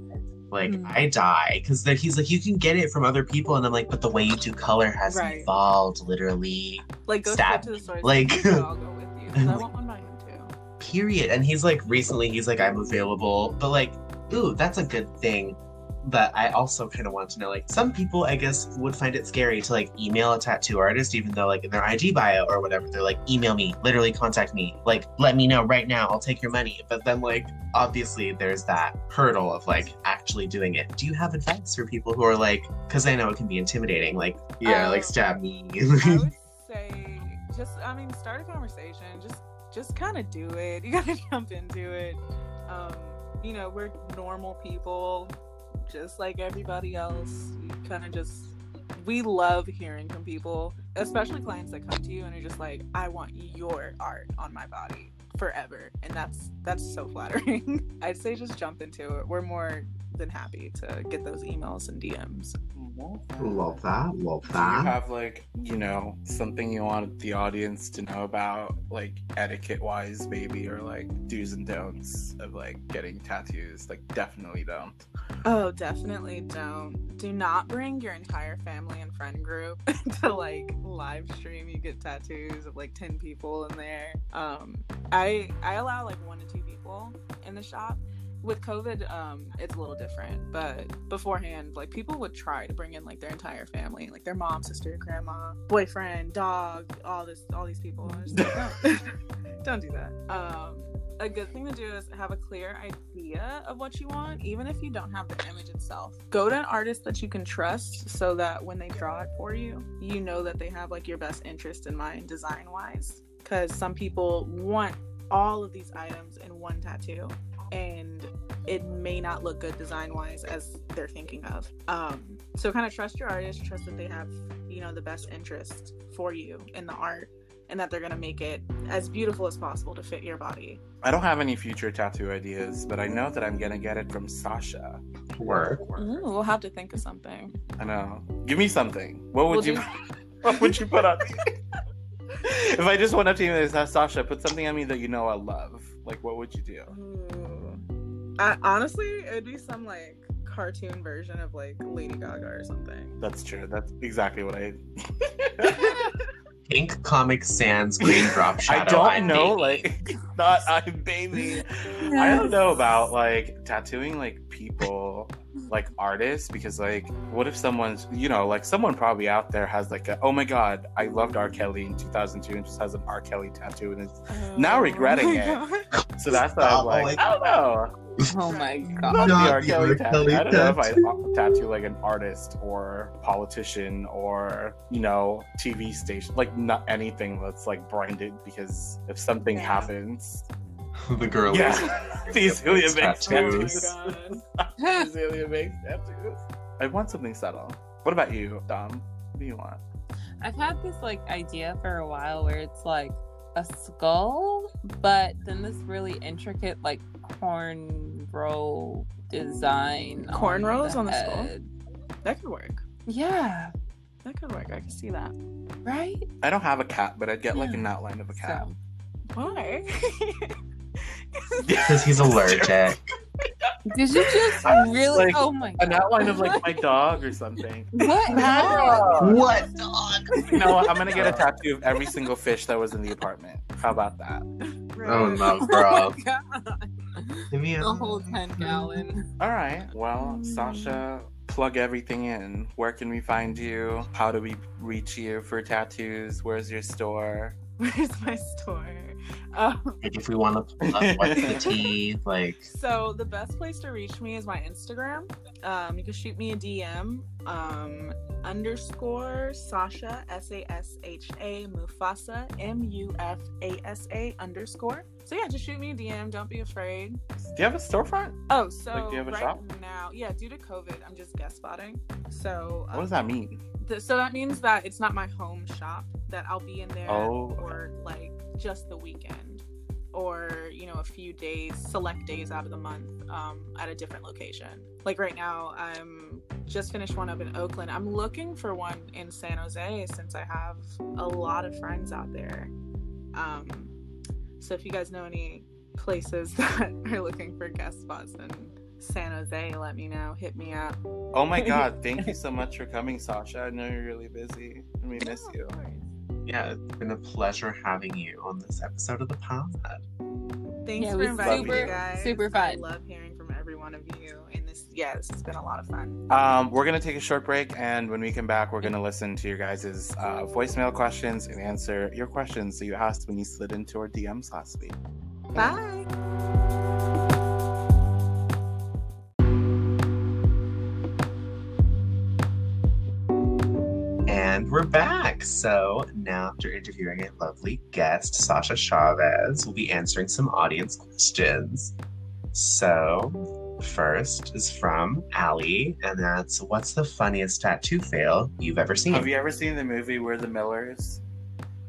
Like Mm. I die because then he's like, you can get it from other people, and I'm like, but the way you do color has Right. evolved, literally. Like go Stab to the source. Like- I'll go with you. I *laughs* want one by him too. Period. And he's like, recently, he's like, I'm available, but like, ooh, that's a good thing. But I also kind of want to know, like, some people, I guess, would find it scary to like email a tattoo artist, even though, like, in their IG bio or whatever, they're like, email me, literally contact me, like, let me know right now, I'll take your money. But then, like, obviously, there's that hurdle of like actually doing it. Do you have advice for people who are like, because I know it can be intimidating, like, yeah, like, Um, stab me. I would *laughs* say just I mean start a conversation. Just just kind of do it. You gotta *laughs* jump into it. Um, you know we're normal people, just like everybody else. Kind of just we love hearing from people, especially clients that come to you and are just like, I want your art on my body forever, and that's that's so flattering. *laughs* I'd say just jump into it. We're more than happy to get those emails and DMs. love that. Love Do you that. have like, you know, something you want the audience to know about, like etiquette wise, maybe, or like do's and don'ts of like getting tattoos? Like, definitely don't. Oh, definitely don't. Do not bring your entire family and friend group *laughs* to like live stream. You get tattoos of like 10 people in there. Um I I allow like 1 to 2 people in the shop. With COVID, um, it's a little different, but beforehand, like people would try to bring in like their entire family, like their mom, sister, grandma, boyfriend, dog, all this, all these people. And I was just like, don't, *laughs* *laughs* don't do that. Um, a good thing to do is have a clear idea of what you want, even if you don't have the image itself. Go to an artist that you can trust so that when they draw it for you, you know that they have like your best interest in mind design wise. Because some people want all of these items in one tattoo and it may not look good design wise as they're thinking of. Um, so kind of trust your artist, trust that they have, you know, the best interest for you in the art and that they're going to make it as beautiful as possible to fit your body. I don't have any future tattoo ideas, but I know that I'm gonna get it from Sasha. Work. Ooh, we'll have to think of something. I know. Give me something. What would We'll you? do- *laughs* what would you put on me? if I just went up to you and said, Sasha, put something on me that you know I love. Like, what would you do? Ooh. I, honestly, it'd be some like cartoon version of like Lady Gaga or something. That's true. That's exactly what I. Pink Comic Sans Green Drop *laughs* Shadow. I don't I'm know, baby. like, *laughs* not I'm baby. I don't know about like tattooing like people like artists because like what if someone's you know like someone probably out there has like a, oh my god I loved R Kelly in 2002 and just has an R Kelly tattoo and it's Now oh regretting Oh it. God. so that's why I'm Stop, like like- I don't know Oh my god! not god. the R the Kelly R. tattoo Kelly I don't know if I tattoo. *laughs* tattoo like an artist or politician or you know TV station like not anything that's like branded because if something Yeah. happens *laughs* the girl. Yeah. *laughs* These Azealia Banks tattoos. God. Azealia makes tattoos. I want something subtle. What about you, Dom? What do you want? I've had this like idea for a while where it's like a skull, but then this really intricate like cornrow design. Cornrows on the skull? That could work. Yeah, That could work. I can see that. right. I don't have a cat, but I'd get like an outline of a cat. So, Why? *laughs* Because he's *laughs* allergic. did you just I was really? like, oh my god! An outline of like my dog or something. What? *laughs* happened? what dog? No, I'm gonna get a *laughs* tattoo of every single fish that was in the apartment. How about that? Oh no, Oh girl. my god! Give me a The whole ten mm-hmm. gallon. All right. Well. Sasha, plug everything in. Where can we find you? How do we reach you for tattoos? Where's your store? Where's my store? Um, Like if we want to pull up what's the tea, like *laughs* so the best place to reach me is my Instagram. Um, you can shoot me a DM. Um, underscore Sasha S A S H A Mufasa M U F A S A underscore. So yeah, just shoot me a DM. Don't be afraid. Do you have a storefront? Oh, so Like, do you have a right shop? now, yeah, due to COVID, I'm just guest spotting. So What um, does that mean? th- so that means that it's not my home shop. That I'll be in there Oh, for like just the weekend, or you know, a few days, select days out of the month, um, at a different location. Like right now, I'm just finished one up in Oakland. I'm looking for one in San Jose since I have a lot of friends out there. Um, so if you guys know any places *laughs* that are looking for guest spots in San Jose, let me know. Hit me up. Oh my god, *laughs* thank you so much for coming, Sasha. I know you're really busy and we miss you. Of course. yeah, it's been a pleasure having you on this episode of the pod. Thanks Yeah, for inviting super- me, guys. super fun. I love hearing from every one of you. And this, yeah, this has been a lot of fun. Um, we're gonna take a short break, and when we come back, we're gonna listen to your guys' uh, voicemail questions and answer your questions that you asked when you slid into our DMs last week. Bye. And we're back. So now, after interviewing a lovely guest, Sasha Chavez, we'll be answering some audience questions. So, first is from Allie, and that's What's the funniest tattoo fail you've ever seen? Have you ever seen the movie We're the Millers?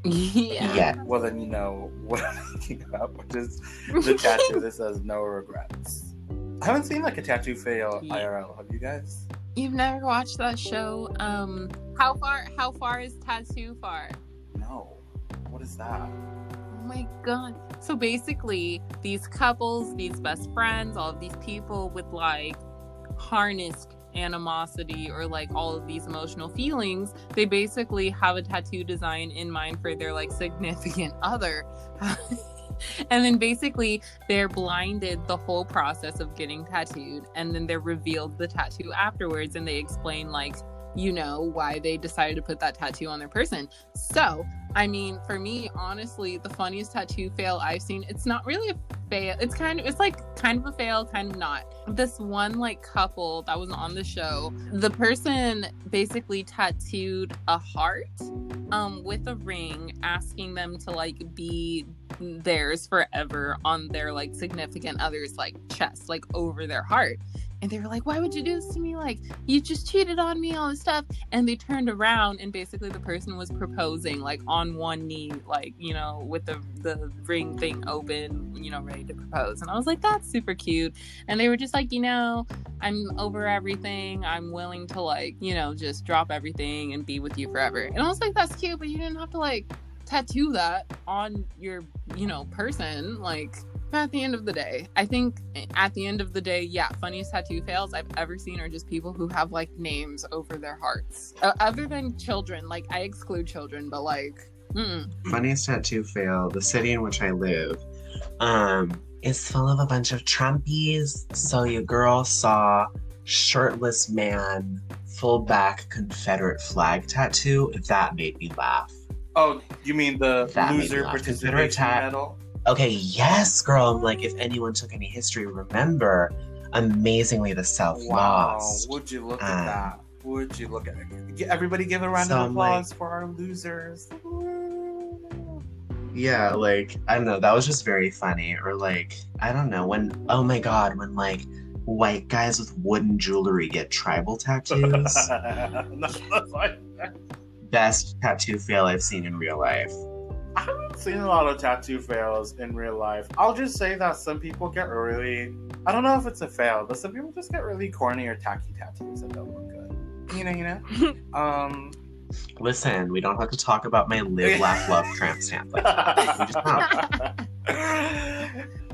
Yeah. Yeah. Well, then you know what I'm thinking about, which is the tattoo that says no regrets. I haven't seen like a tattoo fail *laughs* Yeah. IRL. Have you guys? You've never watched that show? Um, how far? How far is Tattoo Far? No. What is that? Oh my god. So basically, these couples, these best friends, all of these people with like harnessed animosity or like all of these emotional feelings, they basically have a tattoo design in mind for their like significant *laughs* other. And then basically they're blinded the whole process of getting tattooed and then they're revealed the tattoo afterwards and they explain like you know why they decided to put that tattoo on their person so I mean, for me, honestly, the funniest tattoo fail I've seen, it's not really a fail. It's kind of, it's like kind of a fail, kind of not. This one, like, couple that was on the show, the person basically tattooed a heart um, with a ring, asking them to, like, be theirs forever on their, like, significant other's, like, chest, like, over their heart. And they were like, why would you do this to me? Like, you just cheated on me, all this stuff. And they turned around and basically the person was proposing, like on one knee, like, you know, with the, the ring thing open, you know, ready to propose. And I was like, that's super cute. And they were just like, you know, I'm over everything. I'm willing to, like, you know, just drop everything and be with you forever. And I was like, that's cute, but you didn't have to, like, tattoo that on your, you know, person. Like, at the end of the day, I think at the end of the day, yeah, funniest tattoo fails I've ever seen are just people who have like names over their hearts. Uh, other than children, like I exclude children, but like, mm Funniest tattoo fail, the city in which I live, um, is full of a bunch of Trumpies. So your girl saw shirtless man, full back Confederate flag tattoo, that made me laugh. Oh, you mean the That loser laugh. participation Confederate tat- medal? Okay, yes, girl. I'm like, if anyone took any history, remember, amazingly, the South Wow, lost. would you look Um, at that? Would you look at it? Everybody give a round So of I'm like- applause for our losers. Yeah, like, I don't know. That was just very funny. Or, like, I don't know. When, oh my God, when, like, white guys with wooden jewelry get tribal tattoos. *laughs* Best tattoo fail I've seen in real life. I haven't seen a lot of tattoo fails in real life. I'll just say that some people get really I don't know if it's a fail, but some people just get really corny or tacky tattoos that don't look good. You know, you know? *laughs* um Listen, we don't have to talk about my live, laugh, love tramp stamp. Like, we just *laughs*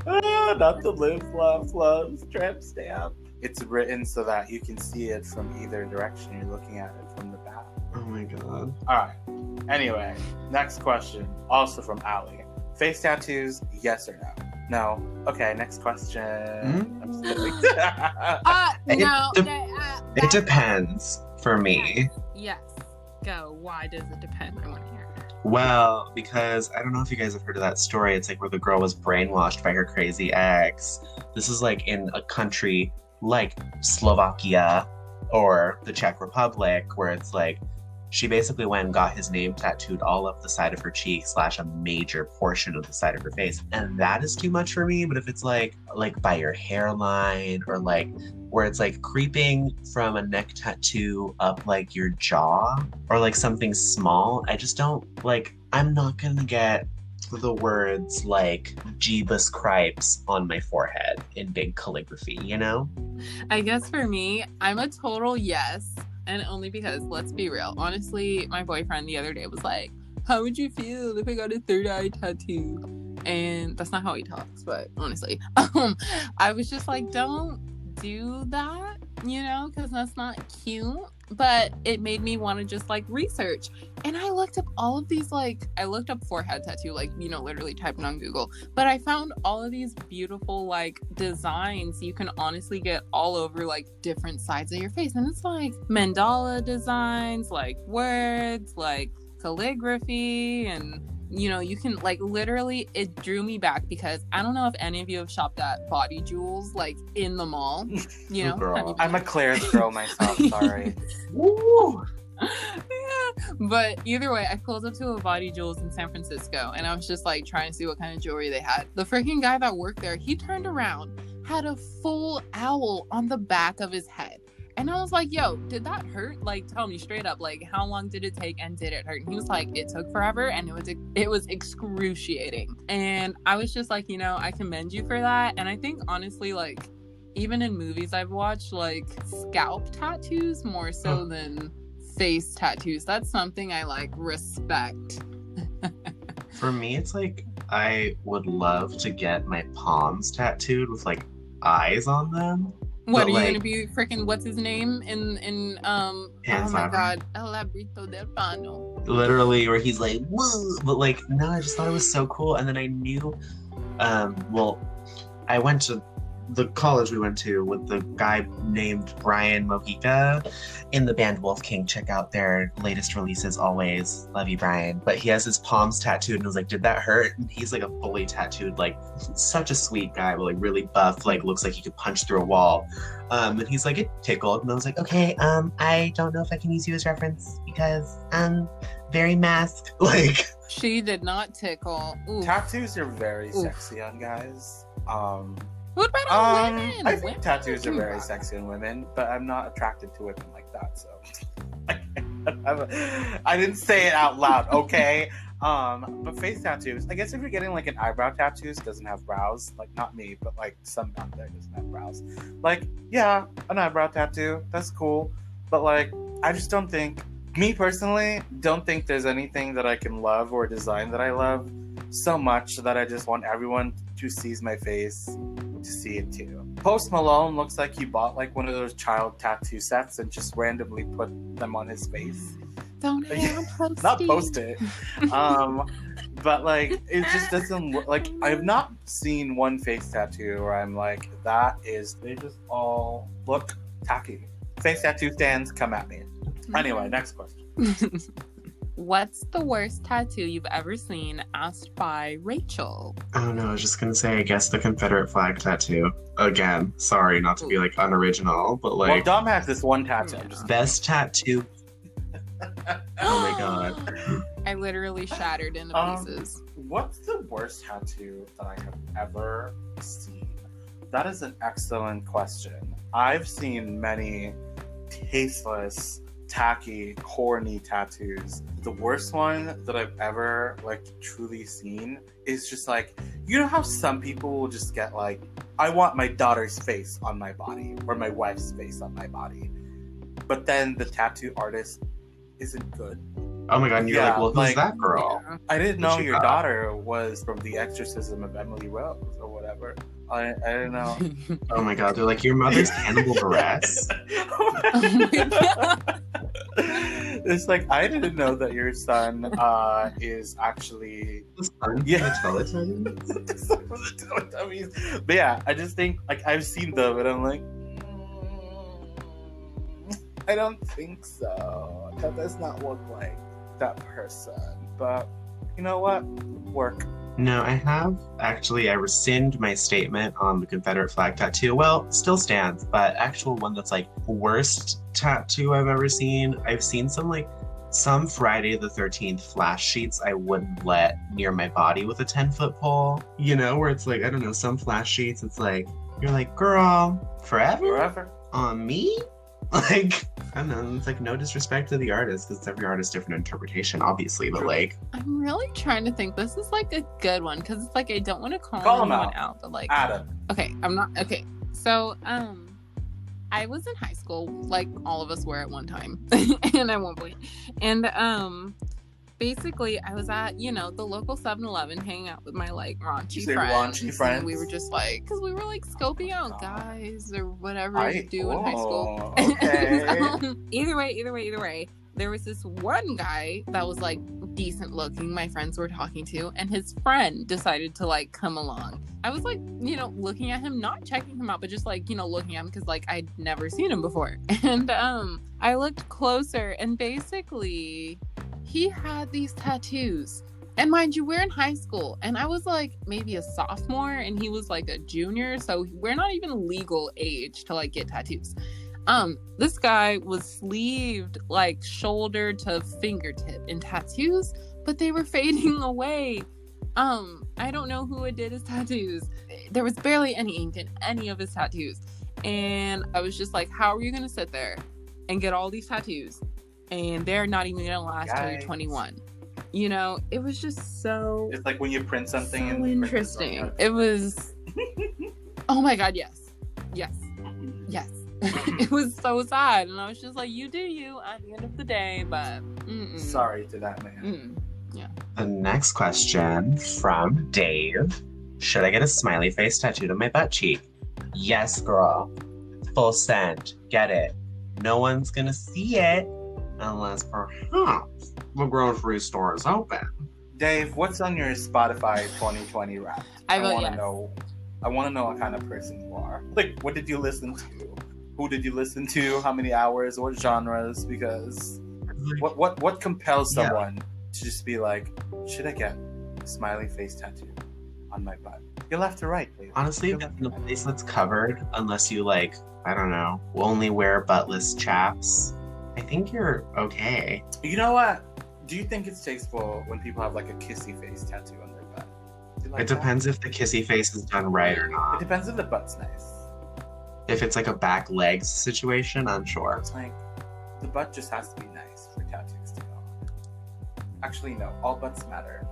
Ah, not the live, laugh, love tramp stamp. It's written so that you can see it from either direction. You're looking at it from the back. Oh my god. All right. Anyway, next question, also from Ali. Face tattoos, yes or no? No. Okay, next question. Hmm? I'm just *laughs* kidding. *laughs* Uh, It no. de- that- uh, It depends for me. Yes. Go. Why does it depend? I want to hear. Well, because I don't know if you guys have heard of that story. It's like where the girl was brainwashed by her crazy ex. This is like in a country like Slovakia or the Czech Republic, where it's like she basically went and got his name tattooed all up the side of her cheek slash a major portion of the side of her face. And that is too much for me. But if it's like like by your hairline or like where it's like creeping from a neck tattoo up like your jaw or like something small. I just don't like, I'm not gonna get the words like Jeebus Cripes on my forehead in big calligraphy, you know? I guess for me, I'm a total yes. And only because, let's be real, honestly, my boyfriend the other day was like, How would you feel if I got a third eye tattoo? And that's not how he talks, but honestly, *laughs* um, I was just like, Don't do that, you know, because that's not cute. But it made me want to just like research. And I looked up all of these, like, I looked up forehead tattoo, like, you know, literally it on Google. But I found all of these beautiful, like, designs you can honestly get all over, like, different sides of your face. And it's like mandala designs, like, words, like, calligraphy, and you know, you can like literally it drew me back because I don't know if any of you have shopped at Body Jewels like in the mall. *laughs* You know, Girl. Have you I'm a Claire's girl myself, *laughs* sorry. Woo! *laughs* yeah. But either way, I pulled up to a Body Jewels in San Francisco and I was just like trying to see what kind of jewelry they had. The freaking guy that worked there, he turned around, had a full owl on the back of his head. And I was like, yo, did that hurt? Like, tell me straight up, like, how long did it take and did it hurt? And he was like, it took forever and it was it was excruciating. And I was just like, you know, I commend you for that. And I think honestly, like, even in movies I've watched, like scalp tattoos more so than face tattoos. That's something I like respect. For me, it's like I would love to get my palms tattooed with like eyes on them. What But, are you gonna be freaking what's his name in in um oh my god El Labrito del Pano. literally where he's like woo but like no i just thought it was so cool and then i knew um well i went to the college we went to with the guy named brian mojica in the band wolf king check out their latest releases always love you brian but he has his palms tattooed and I was like did that hurt and he's like a fully tattooed like such a sweet guy but like really buff like looks like he could punch through a wall um, and he's like, it tickled. And I was like, okay, um, I don't know if I can use you as reference because I'm very masked. *laughs* Like, She did not tickle. Ooh. Tattoos are very Oof. sexy on guys. Um, What about um women? I think Women tattoos are very sexy on women, but I'm not attracted to women like that, so *laughs* I'm didn't say it out loud, okay? Um, but face tattoos. I guess if you're getting like an eyebrow tattoos, doesn't have brows. Like not me, but like some out there doesn't have brows. Like yeah, an eyebrow tattoo. That's cool. But like, I just don't think. Me personally, don't think there's anything that I can love or design that I love so much that I just want everyone who sees my face to see it too. Post Malone looks like he bought like one of those child tattoo sets and just randomly put them on his face. Don't *laughs* posty. Not post it. *laughs* Um, but like it just doesn't look like I've not seen one face tattoo where I'm like, that is they just all look tacky. Face tattoo stands, come at me. Anyway, next question. *laughs* What's the worst tattoo you've ever seen? Asked by Rachel. Oh no, I was just gonna say, I guess the Confederate flag tattoo. Again, sorry, not to be like unoriginal, but like. well, like Dom has this one tattoo. I'm just best tattoo. Oh my god. *gasps* I literally shattered into Um, pieces. What's the worst tattoo that I have ever seen? That is an excellent question. I've seen many tasteless, tacky, corny tattoos. The worst one that I've ever like truly seen is just like you know how some people will just get like I want my daughter's face on my body or my wife's face on my body. But then the tattoo artist isn't good. Oh my god, and you're Yeah, like, well, who's like- that girl? Yeah. I didn't What know your got? daughter was from the exorcism of Emily Rose or whatever. I, I don't know. *laughs* Oh my god, they're like, your mother's Hannibal Buress. oh *laughs* it's like I didn't know that your son uh, is actually The son Yeah. *laughs* of the Teletubbies? Teletubbies. But yeah, I just think like I've seen them and I'm like, "Mm, I don't think so. That does not look like that person. But you know what? Work. No, I have actually. I rescind my statement on the Confederate flag tattoo. Well, still stands, but actual one that's like worst tattoo I've ever seen. I've seen some like some Friday the 13th flash sheets I wouldn't let near my body with a 10 foot pole. You know, where it's like, I don't know, some flash sheets, it's like, you're like, girl, forever Forever. on me? *laughs* Like, I don't know, it's like no disrespect to the artist because every artist different interpretation, obviously, but like, I'm really trying to think. This is like a good one because it's like I don't want to call, Call 'em anyone out. out, but like Adam. okay, I'm not okay. So um I was in high school, like all of us were at one time *laughs* and at one point. And um basically I was at, you know, the local 7-Eleven hanging out with my like raunchy friends. raunchy and friends? we were just like cuz we were like scoping out Oh. guys or whatever I you do in high school. oh, *laughs* Okay. Um, either way, either way, either way, there was this one guy that was like decent looking. My friends were talking to, and his friend decided to like come along. I was like, you know, looking at him, not checking him out, but just like, you know, looking at him because like I'd never seen him before. *laughs* And um, I looked closer, and basically, he had these tattoos. And mind you, we're in high school, and I was like maybe a sophomore, and he was like a junior, so we're not even legal age to like get tattoos. Um, this guy was sleeved like shoulder to fingertip in tattoos, but they were *laughs* fading away. Um, I don't know who it did his tattoos. There was barely any ink in any of his tattoos. And I was just like, how are you gonna sit there and get all these tattoos? And they're not even gonna last till you're 21. You know, it was just so It's like when you print something so and print it interesting. It was *laughs* Oh my god, yes. Yes. Yes. *laughs* it was so sad. And I was just like, you do you at the end of the day, but mm-mm. Sorry to that man. Mm. The next question from Dave Should I get a smiley face tattooed on my butt cheek? Yes, girl. Full send. Get it. No one's gonna see it unless perhaps the grocery store is open. Dave, what's on your Spotify 2020 rap? I vote want to yes. know. I want to know what kind of person you are. Like, what did you listen to? Who did you listen to? How many hours? What genres? Because what what what compels Yeah. someone to just be like, should I get a smiley face tattoo on my butt? You're left or right, please. Honestly, You're if left it's in or a right. place that's covered, unless you like, I don't know, only wear buttless chaps, I think you're okay. You know what? Do you think it's tasteful when people have like a kissy face tattoo on their butt? Like It that? depends if the kissy face is done right or not. It depends if the butt's nice. If it's like a back legs situation, I'm sure. It's like the butt just has to be nice for tattoos to go. on. Actually, no. All butts matter.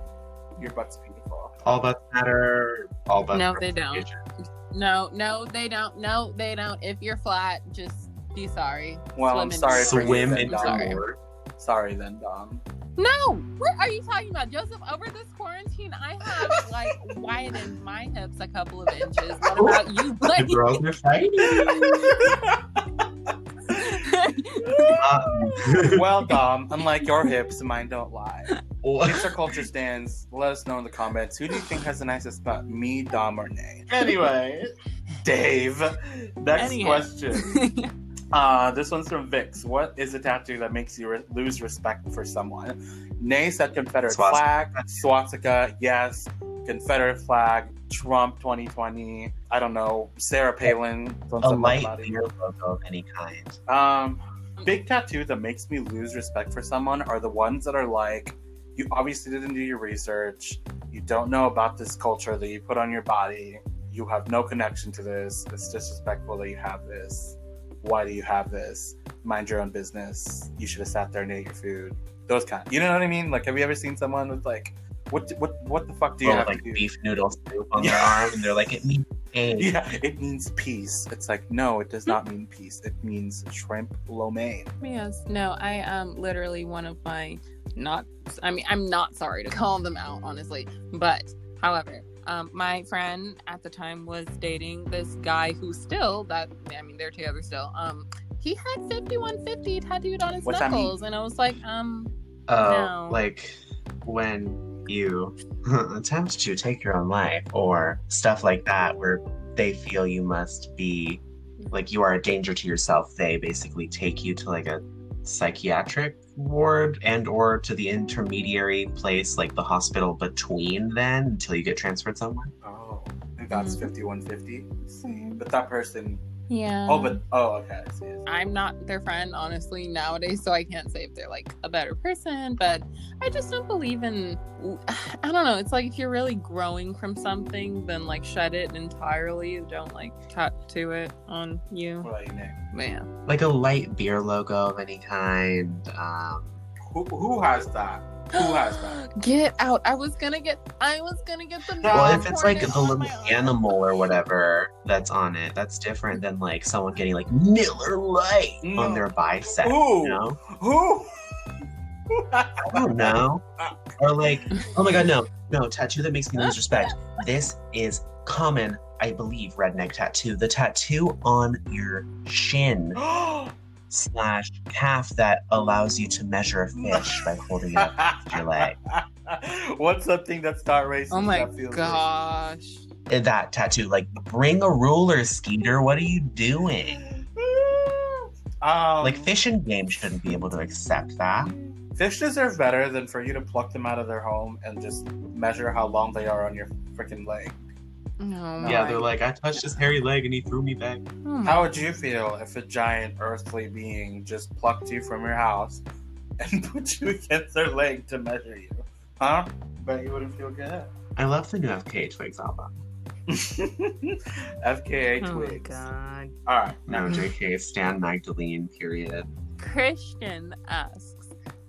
Your butt's beautiful. All butts matter. All butts. No, they don't. No, no, they don't. No, they don't. If you're flat, just be sorry. Well, Swim I'm sorry for Swim then, in Dom. Sorry. Sorry then, Dom. No, what are you talking about, Joseph? Over this quarantine, I have like *laughs* widened my hips a couple of inches. What about you, *laughs* The Blake? girls are fighting. Um, *laughs* well, Dom, unlike your hips, mine don't lie. what? Hipster culture stands. Let us know in the comments. Who do you think has the nicest butt? Me, Dom, or Ney? Anyway, Dave. Next Anyhow. question. Uh, this one's from Vix. What is a tattoo that makes you re- lose respect for someone? Ney said Confederate Swastika. flag, swastika, yes. Confederate flag, Trump 2020. I don't know. Sarah Palin. A light beer logo of any kind. Um, big tattoo that makes me lose respect for someone are the ones that are like, you obviously didn't do your research. You don't know about this culture that you put on your body. You have no connection to this. It's disrespectful that you have this. Why do you have this? Mind your own business. You should have sat there and ate your food. Those kind. You know what I mean? Like, have you ever seen someone with like, what, what, what the fuck do you Or have like to do? beef noodle soup on Yeah. their arm, and they're like, it means *laughs* egg. Yeah, it means peace. It's like, no, it does not mean peace. It means shrimp lo mein. Yes. No, I um literally one of my not I mean I'm not sorry to call them out honestly, but however, um my friend at the time was dating this guy who still that I mean they're together still. Um he had 5150 tattooed on his What's knuckles and I was like, um Oh, No. like when you *laughs* attempt to take your own life or stuff like that, where they feel you must be like you are a danger to yourself. They basically take you to like a psychiatric ward and or to the intermediary place like the hospital between then until you get transferred somewhere Oh, and that's Mhm. 5150. But that person. Yeah. Oh, but. Oh, okay. I see. I see. I'm not their friend, honestly, nowadays, so I can't say if they're like a better person, but I just don't believe in. *sighs* I don't know. It's like if you're really growing from something, then like shed it entirely. Don't like tattoo it on you. What about you, Nick? Man. like a light beer logo of any kind um Who, who has that? Who has that? Get out. I was gonna get I was gonna get the well if it's like Hornet the little animal or whatever that's on it that's different than like someone getting like Miller Lite No. on their bicep Who? you know Who? *laughs* i don't know or like oh my god no no tattoo that makes me lose respect this is common i believe redneck tattoo the tattoo on your shin *gasps* *gasps* *gasps* slash calf that allows you to measure a fish by holding it up with your leg *laughs* What's something that's not racist? Oh my that feels gosh. Uh, that tattoo like bring a ruler skeeter what are you doing racist? *laughs* Um, like fish and game shouldn't be able to accept that Fish deserve better than for you to pluck them out of their home and just measure how long they are on your freaking leg. No. yeah my- they're like i touched his hairy leg and he threw me back oh How would you feel if a giant earthly being just plucked you from your house *laughs* and put you against their leg to measure you? Huh? Bet you wouldn't feel good. i love the new fk twigs album FKA Oh my Twigs. god. All right. no jk stan magdalene period Christian asks,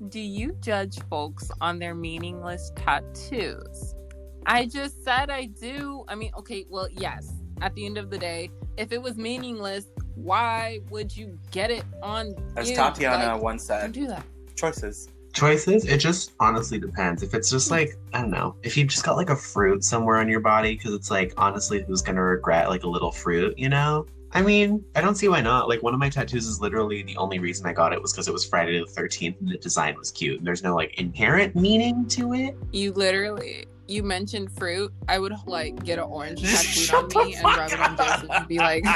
"Do you judge folks on their meaningless tattoos?" I just said I do. I mean, okay, well, yes. At the end of the day, if it was meaningless, why would you get it on As you? Tatiana Like, once don't do that. choices. choices it just honestly depends if it's just hmm. like i don't know if you've just got like a fruit somewhere on your body because it's like honestly who's gonna regret like a little fruit you know i mean i don't see why not like one of my tattoos is literally the only reason i got it was because it was friday the 13th and the design was cute and there's no like inherent meaning to it You literally, you mentioned fruit. I would like get an orange *laughs* tattooed on me and fuck rub it on up. Joseph and be like, *laughs*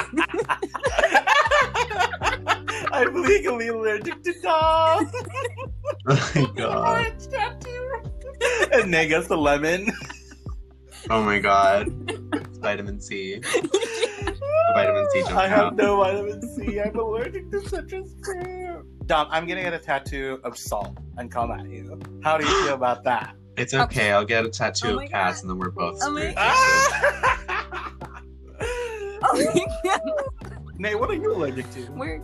I'm legally allergic to dogs. *laughs* Oh, oh my god Orange tattoo. and Ney gets the lemon. oh my god It's vitamin c vitamin C. I have out no vitamin C. I'm allergic to citrus fruit. Dom, I'm gonna get a tattoo of salt and come at you. How do you feel about that? It's okay i'll get a tattoo Oh of cass God. and then we're both Oh my screwed. *laughs* Oh my Ney, what are you allergic to? god, we're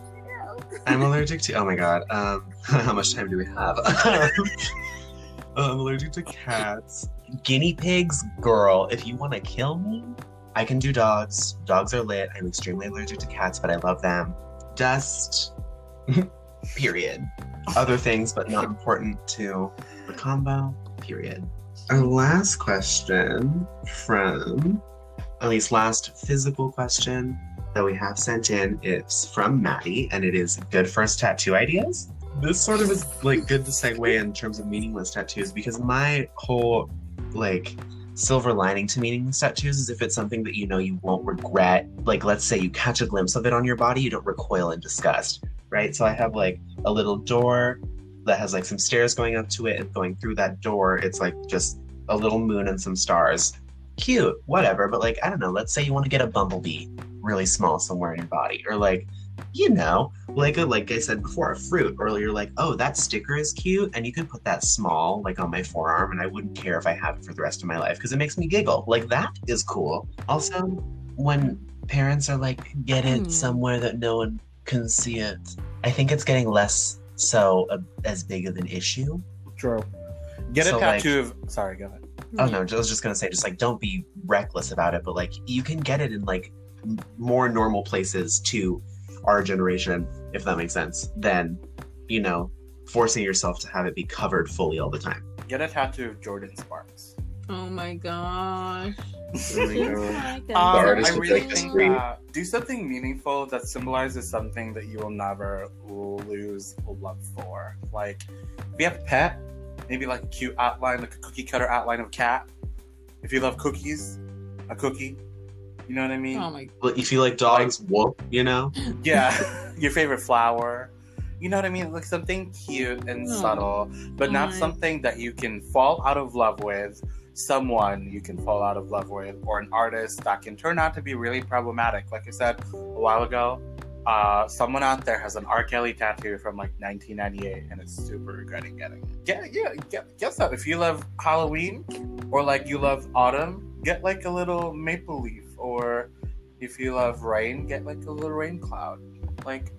I'm allergic to. Oh my god. Um, *laughs* how much time do we have? *laughs* I'm allergic to cats. Guinea pigs, girl. If you want to kill me, I can do dogs. Dogs are lit. I'm extremely allergic to cats, but I love them. Dust. period. Other things, but not important to the combo. Period. Our last question from, at least last physical question that we have sent in is from Maddie, and it is good first tattoo ideas. This sort of is like good to segue in terms of meaningless tattoos because my whole like silver lining to meaningless tattoos is if it's something that you know you won't regret. Like, let's say you catch a glimpse of it on your body, you don't recoil in disgust, right? So I have like a little door that has like some stairs going up to it, and going through that door, it's like just a little moon and some stars. Cute, whatever. But like, I don't know. Let's say you want to get a bumblebee really small somewhere in your body, or like, you know, like a, like I said before, a fruit, or you're like, oh, that sticker is cute, and you can put that small like on my forearm, and I wouldn't care if I have it for the rest of my life because it makes me giggle. Like that is cool. Also, when parents are like, get it Hmm. somewhere that no one can see it, I think it's getting less so uh, as big of an issue. True. Get So, a like- tattoo of. Sorry, go ahead. Oh no, I was just gonna say, just like don't be reckless about it, but like you can get it in like more normal places to our generation, if that makes sense, than you know forcing yourself to have it be covered fully all the time. Get a tattoo of Jordin Sparks. Oh my gosh. *laughs* Um, I really think disagree. uh, do something meaningful that symbolizes something that you will never lose love for. Like, if you have a pet, maybe like a cute outline, like a cookie cutter outline of a cat. If you love cookies, a cookie. You know what I mean? Oh my But if you like dogs, whoop, you know. *laughs* Yeah, *laughs* your favorite flower. You know what I mean? Like something cute and Oh. subtle, but not Oh. something that you can fall out of love with. Someone you can fall out of love with, or an artist that can turn out to be really problematic. Like I said a while ago, uh, someone out there has an R. Kelly tattoo from like 1998, and is super regretting getting it. Get, yeah, get, get some. If you love Halloween, or like you love autumn, get like a little maple leaf, or if you love rain, get like a little rain cloud. Like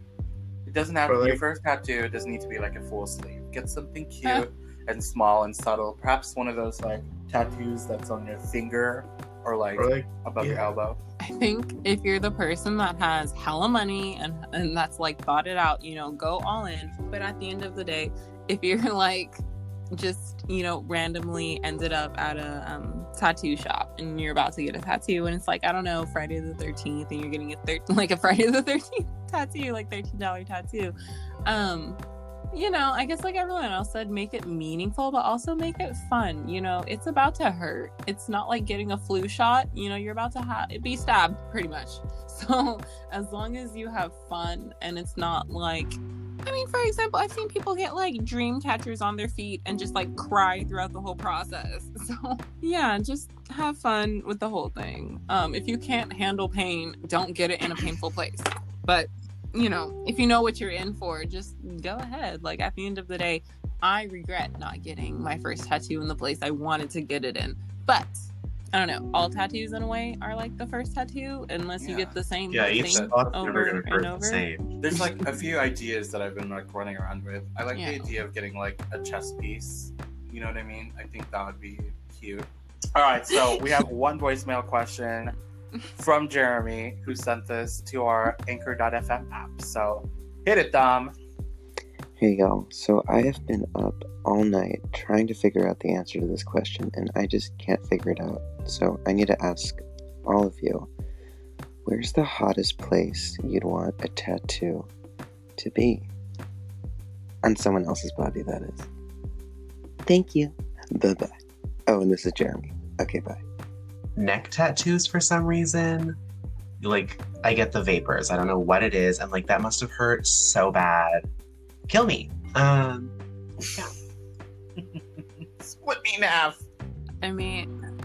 it doesn't have Or, your like- first tattoo it doesn't need to be like a full sleeve. Get something cute Huh. And small and subtle. Perhaps one of those like tattoos that's on your finger or like Or like, above your elbow. I think if you're the person that has hella money and and that's like thought it out, you know, go all in. But at the end of the day, if you're *laughs* like just you know randomly ended up at a um, tattoo shop and you're about to get a tattoo and it's like I don't know Friday the Thirteenth and you're getting a thir- *laughs* like a Friday the Thirteenth tattoo like thirteen dollar tattoo, um, you know I guess like everyone else said, make it meaningful but also make it fun. You know, it's about to hurt. It's not like getting a flu shot. You know, you're about to ha- be stabbed pretty much. *laughs* So as long as you have fun and it's not like I mean, for example, I've seen people get like dream catchers on their feet and just like cry throughout the whole process. *laughs* So yeah, just have fun with the whole thing. Um, if you can't handle pain, don't get it in a painful place. But you know, if you know what you're in for, just go ahead. Like at the end of the day, I regret not getting my first tattoo in the place I wanted to get it in. But I don't know. All tattoos in a way are like the first tattoo, unless you get the same Yeah, thing spot's over never gonna and hurt over. the same. There's like a few ideas that I've been like running around with. I like Yeah. the idea of getting like a chess piece. You know what I mean? I think that would be cute. All right, so we have one voicemail question from Jeremy who sent this to our anchor.fm app. So hit it, Dom. Hey y'all, so I have been up all night trying to figure out the answer to this question and I just can't figure it out. So I need to ask all of you where's the hottest place you'd want a tattoo to be? On someone else's body, that is. Thank you. Bye bye. Oh, and this is Jeremy. Okay, bye. Neck tattoos for some reason. Like, I get the vapors. I don't know what it is. And like, that must have hurt so bad. Kill me. Um, *laughs* Split me in half. I mean,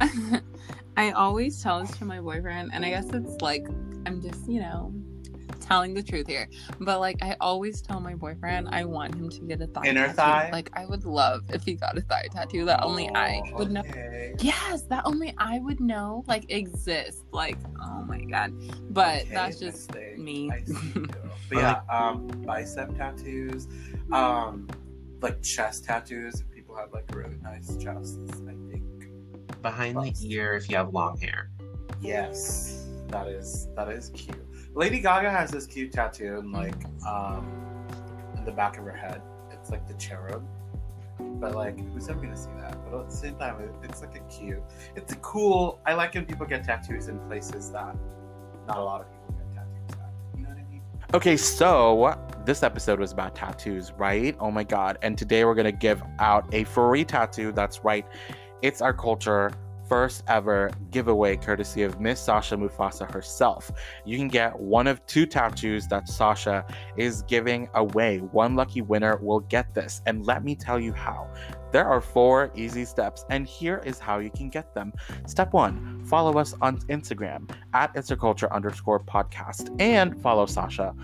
*laughs* I always tell this to my boyfriend, and I guess it's like I'm just, you know, telling the truth here. But like, I always tell my boyfriend I want him to get a thigh Inner tattoo. thigh? Like, I would love if he got a thigh tattoo that only I Oh, would know. okay. Yes, that only I would know like exists. Like, oh my god. But Okay, that's just mistake. me. I see you. *laughs* But yeah, um, bicep tattoos, um, like chest tattoos. If people have like really nice chests, I think. behind the ear if you have long hair. Yes, that is that is cute. Lady Gaga has this cute tattoo in like um in the back of her head. It's like the cherub. But like, who's ever gonna see that? But at the same time, it's like a cute. It's a cool. I like when people get tattoos in places that not a lot of people get tattoos at. You know what I mean? Okay, so this episode was about tattoos, right? Oh my god! And today we're gonna give out a furry tattoo. That's right. It's our culture. First ever giveaway courtesy of Miss Sasha Mufasa herself. You can get one of two tattoos that Sasha is giving away. One lucky winner will get this. And let me tell you how. There are four easy steps, and here is how you can get them. Step one, follow us on Instagram at Culture underscore podcast and follow Sasha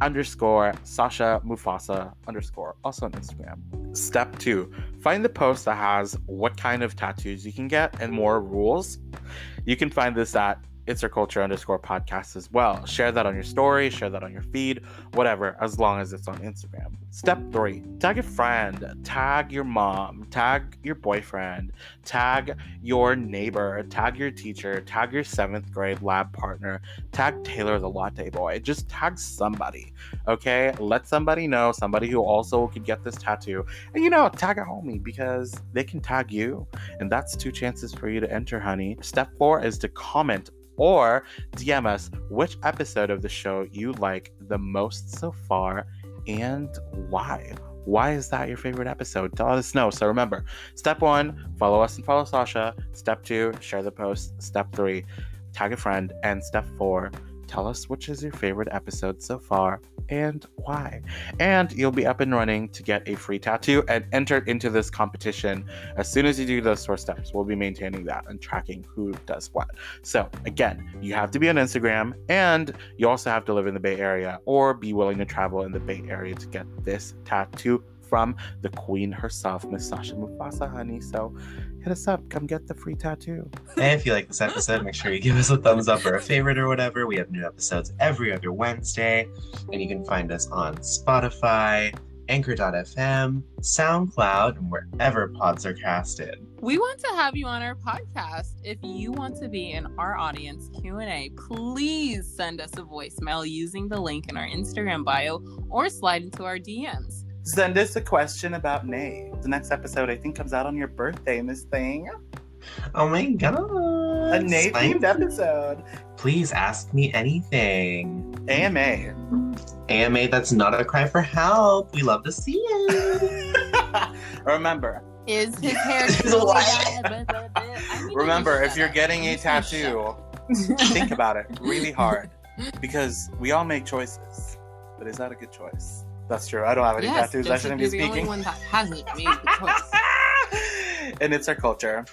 underscore Sasha Mufasa underscore also on Instagram. Step two, find the post that has what kind of tattoos you can get and more rules. You can find this at it's our culture underscore podcast as well. Share that on your story, share that on your feed, whatever, as long as it's on Instagram. Step three, tag a friend, tag your mom, tag your boyfriend, tag your neighbor, tag your teacher, tag your seventh grade lab partner, tag Taylor the latte boy. Just tag somebody, okay? Let somebody know, somebody who also could get this tattoo. And you know, tag a homie because they can tag you. And that's two chances for you to enter, honey. Step four is to comment or DM us which episode of the show you like the most so far and why. Why is that your favorite episode? Let us know. So remember, step one, follow us and follow Sasha. Step two, share the post. Step three, tag a friend. And step four, tell us which is your favorite episode so far and why. And you'll be up and running to get a free tattoo and enter into this competition as soon as you do those four steps. We'll be maintaining that and tracking who does what. So, again, you have to be on Instagram and you also have to live in the Bay Area or be willing to travel in the Bay Area to get this tattoo from the queen herself, Miss Sasha Mufasa, honey. So hit us up. Come get the free tattoo. *laughs* And if you like this episode, make sure you give us a thumbs up or a favorite or whatever. We have new episodes every other Wednesday. And you can find us on Spotify, Anchor.fm, SoundCloud, and wherever pods are casted. We want to have you on our podcast. If you want to be in our audience Q&A, please send us a voicemail using the link in our Instagram bio or slide into our DMs. Send us a question about Ney. The next episode, I think, comes out on your birthday, Miss Thing. Oh my god. A Ney themed episode. Please ask me anything. AMA. AMA that's not a cry for help. We love to see it. *laughs* Remember. Is his *laughs* hair Remember, if you're getting a tattoo, think about it really *laughs* hard. Because we all make choices. But is that a good choice? That's true. I don't have any yes, tattoos. I shouldn't be you're the only speaking. one that hasn't made the choice. *laughs* and it's our culture.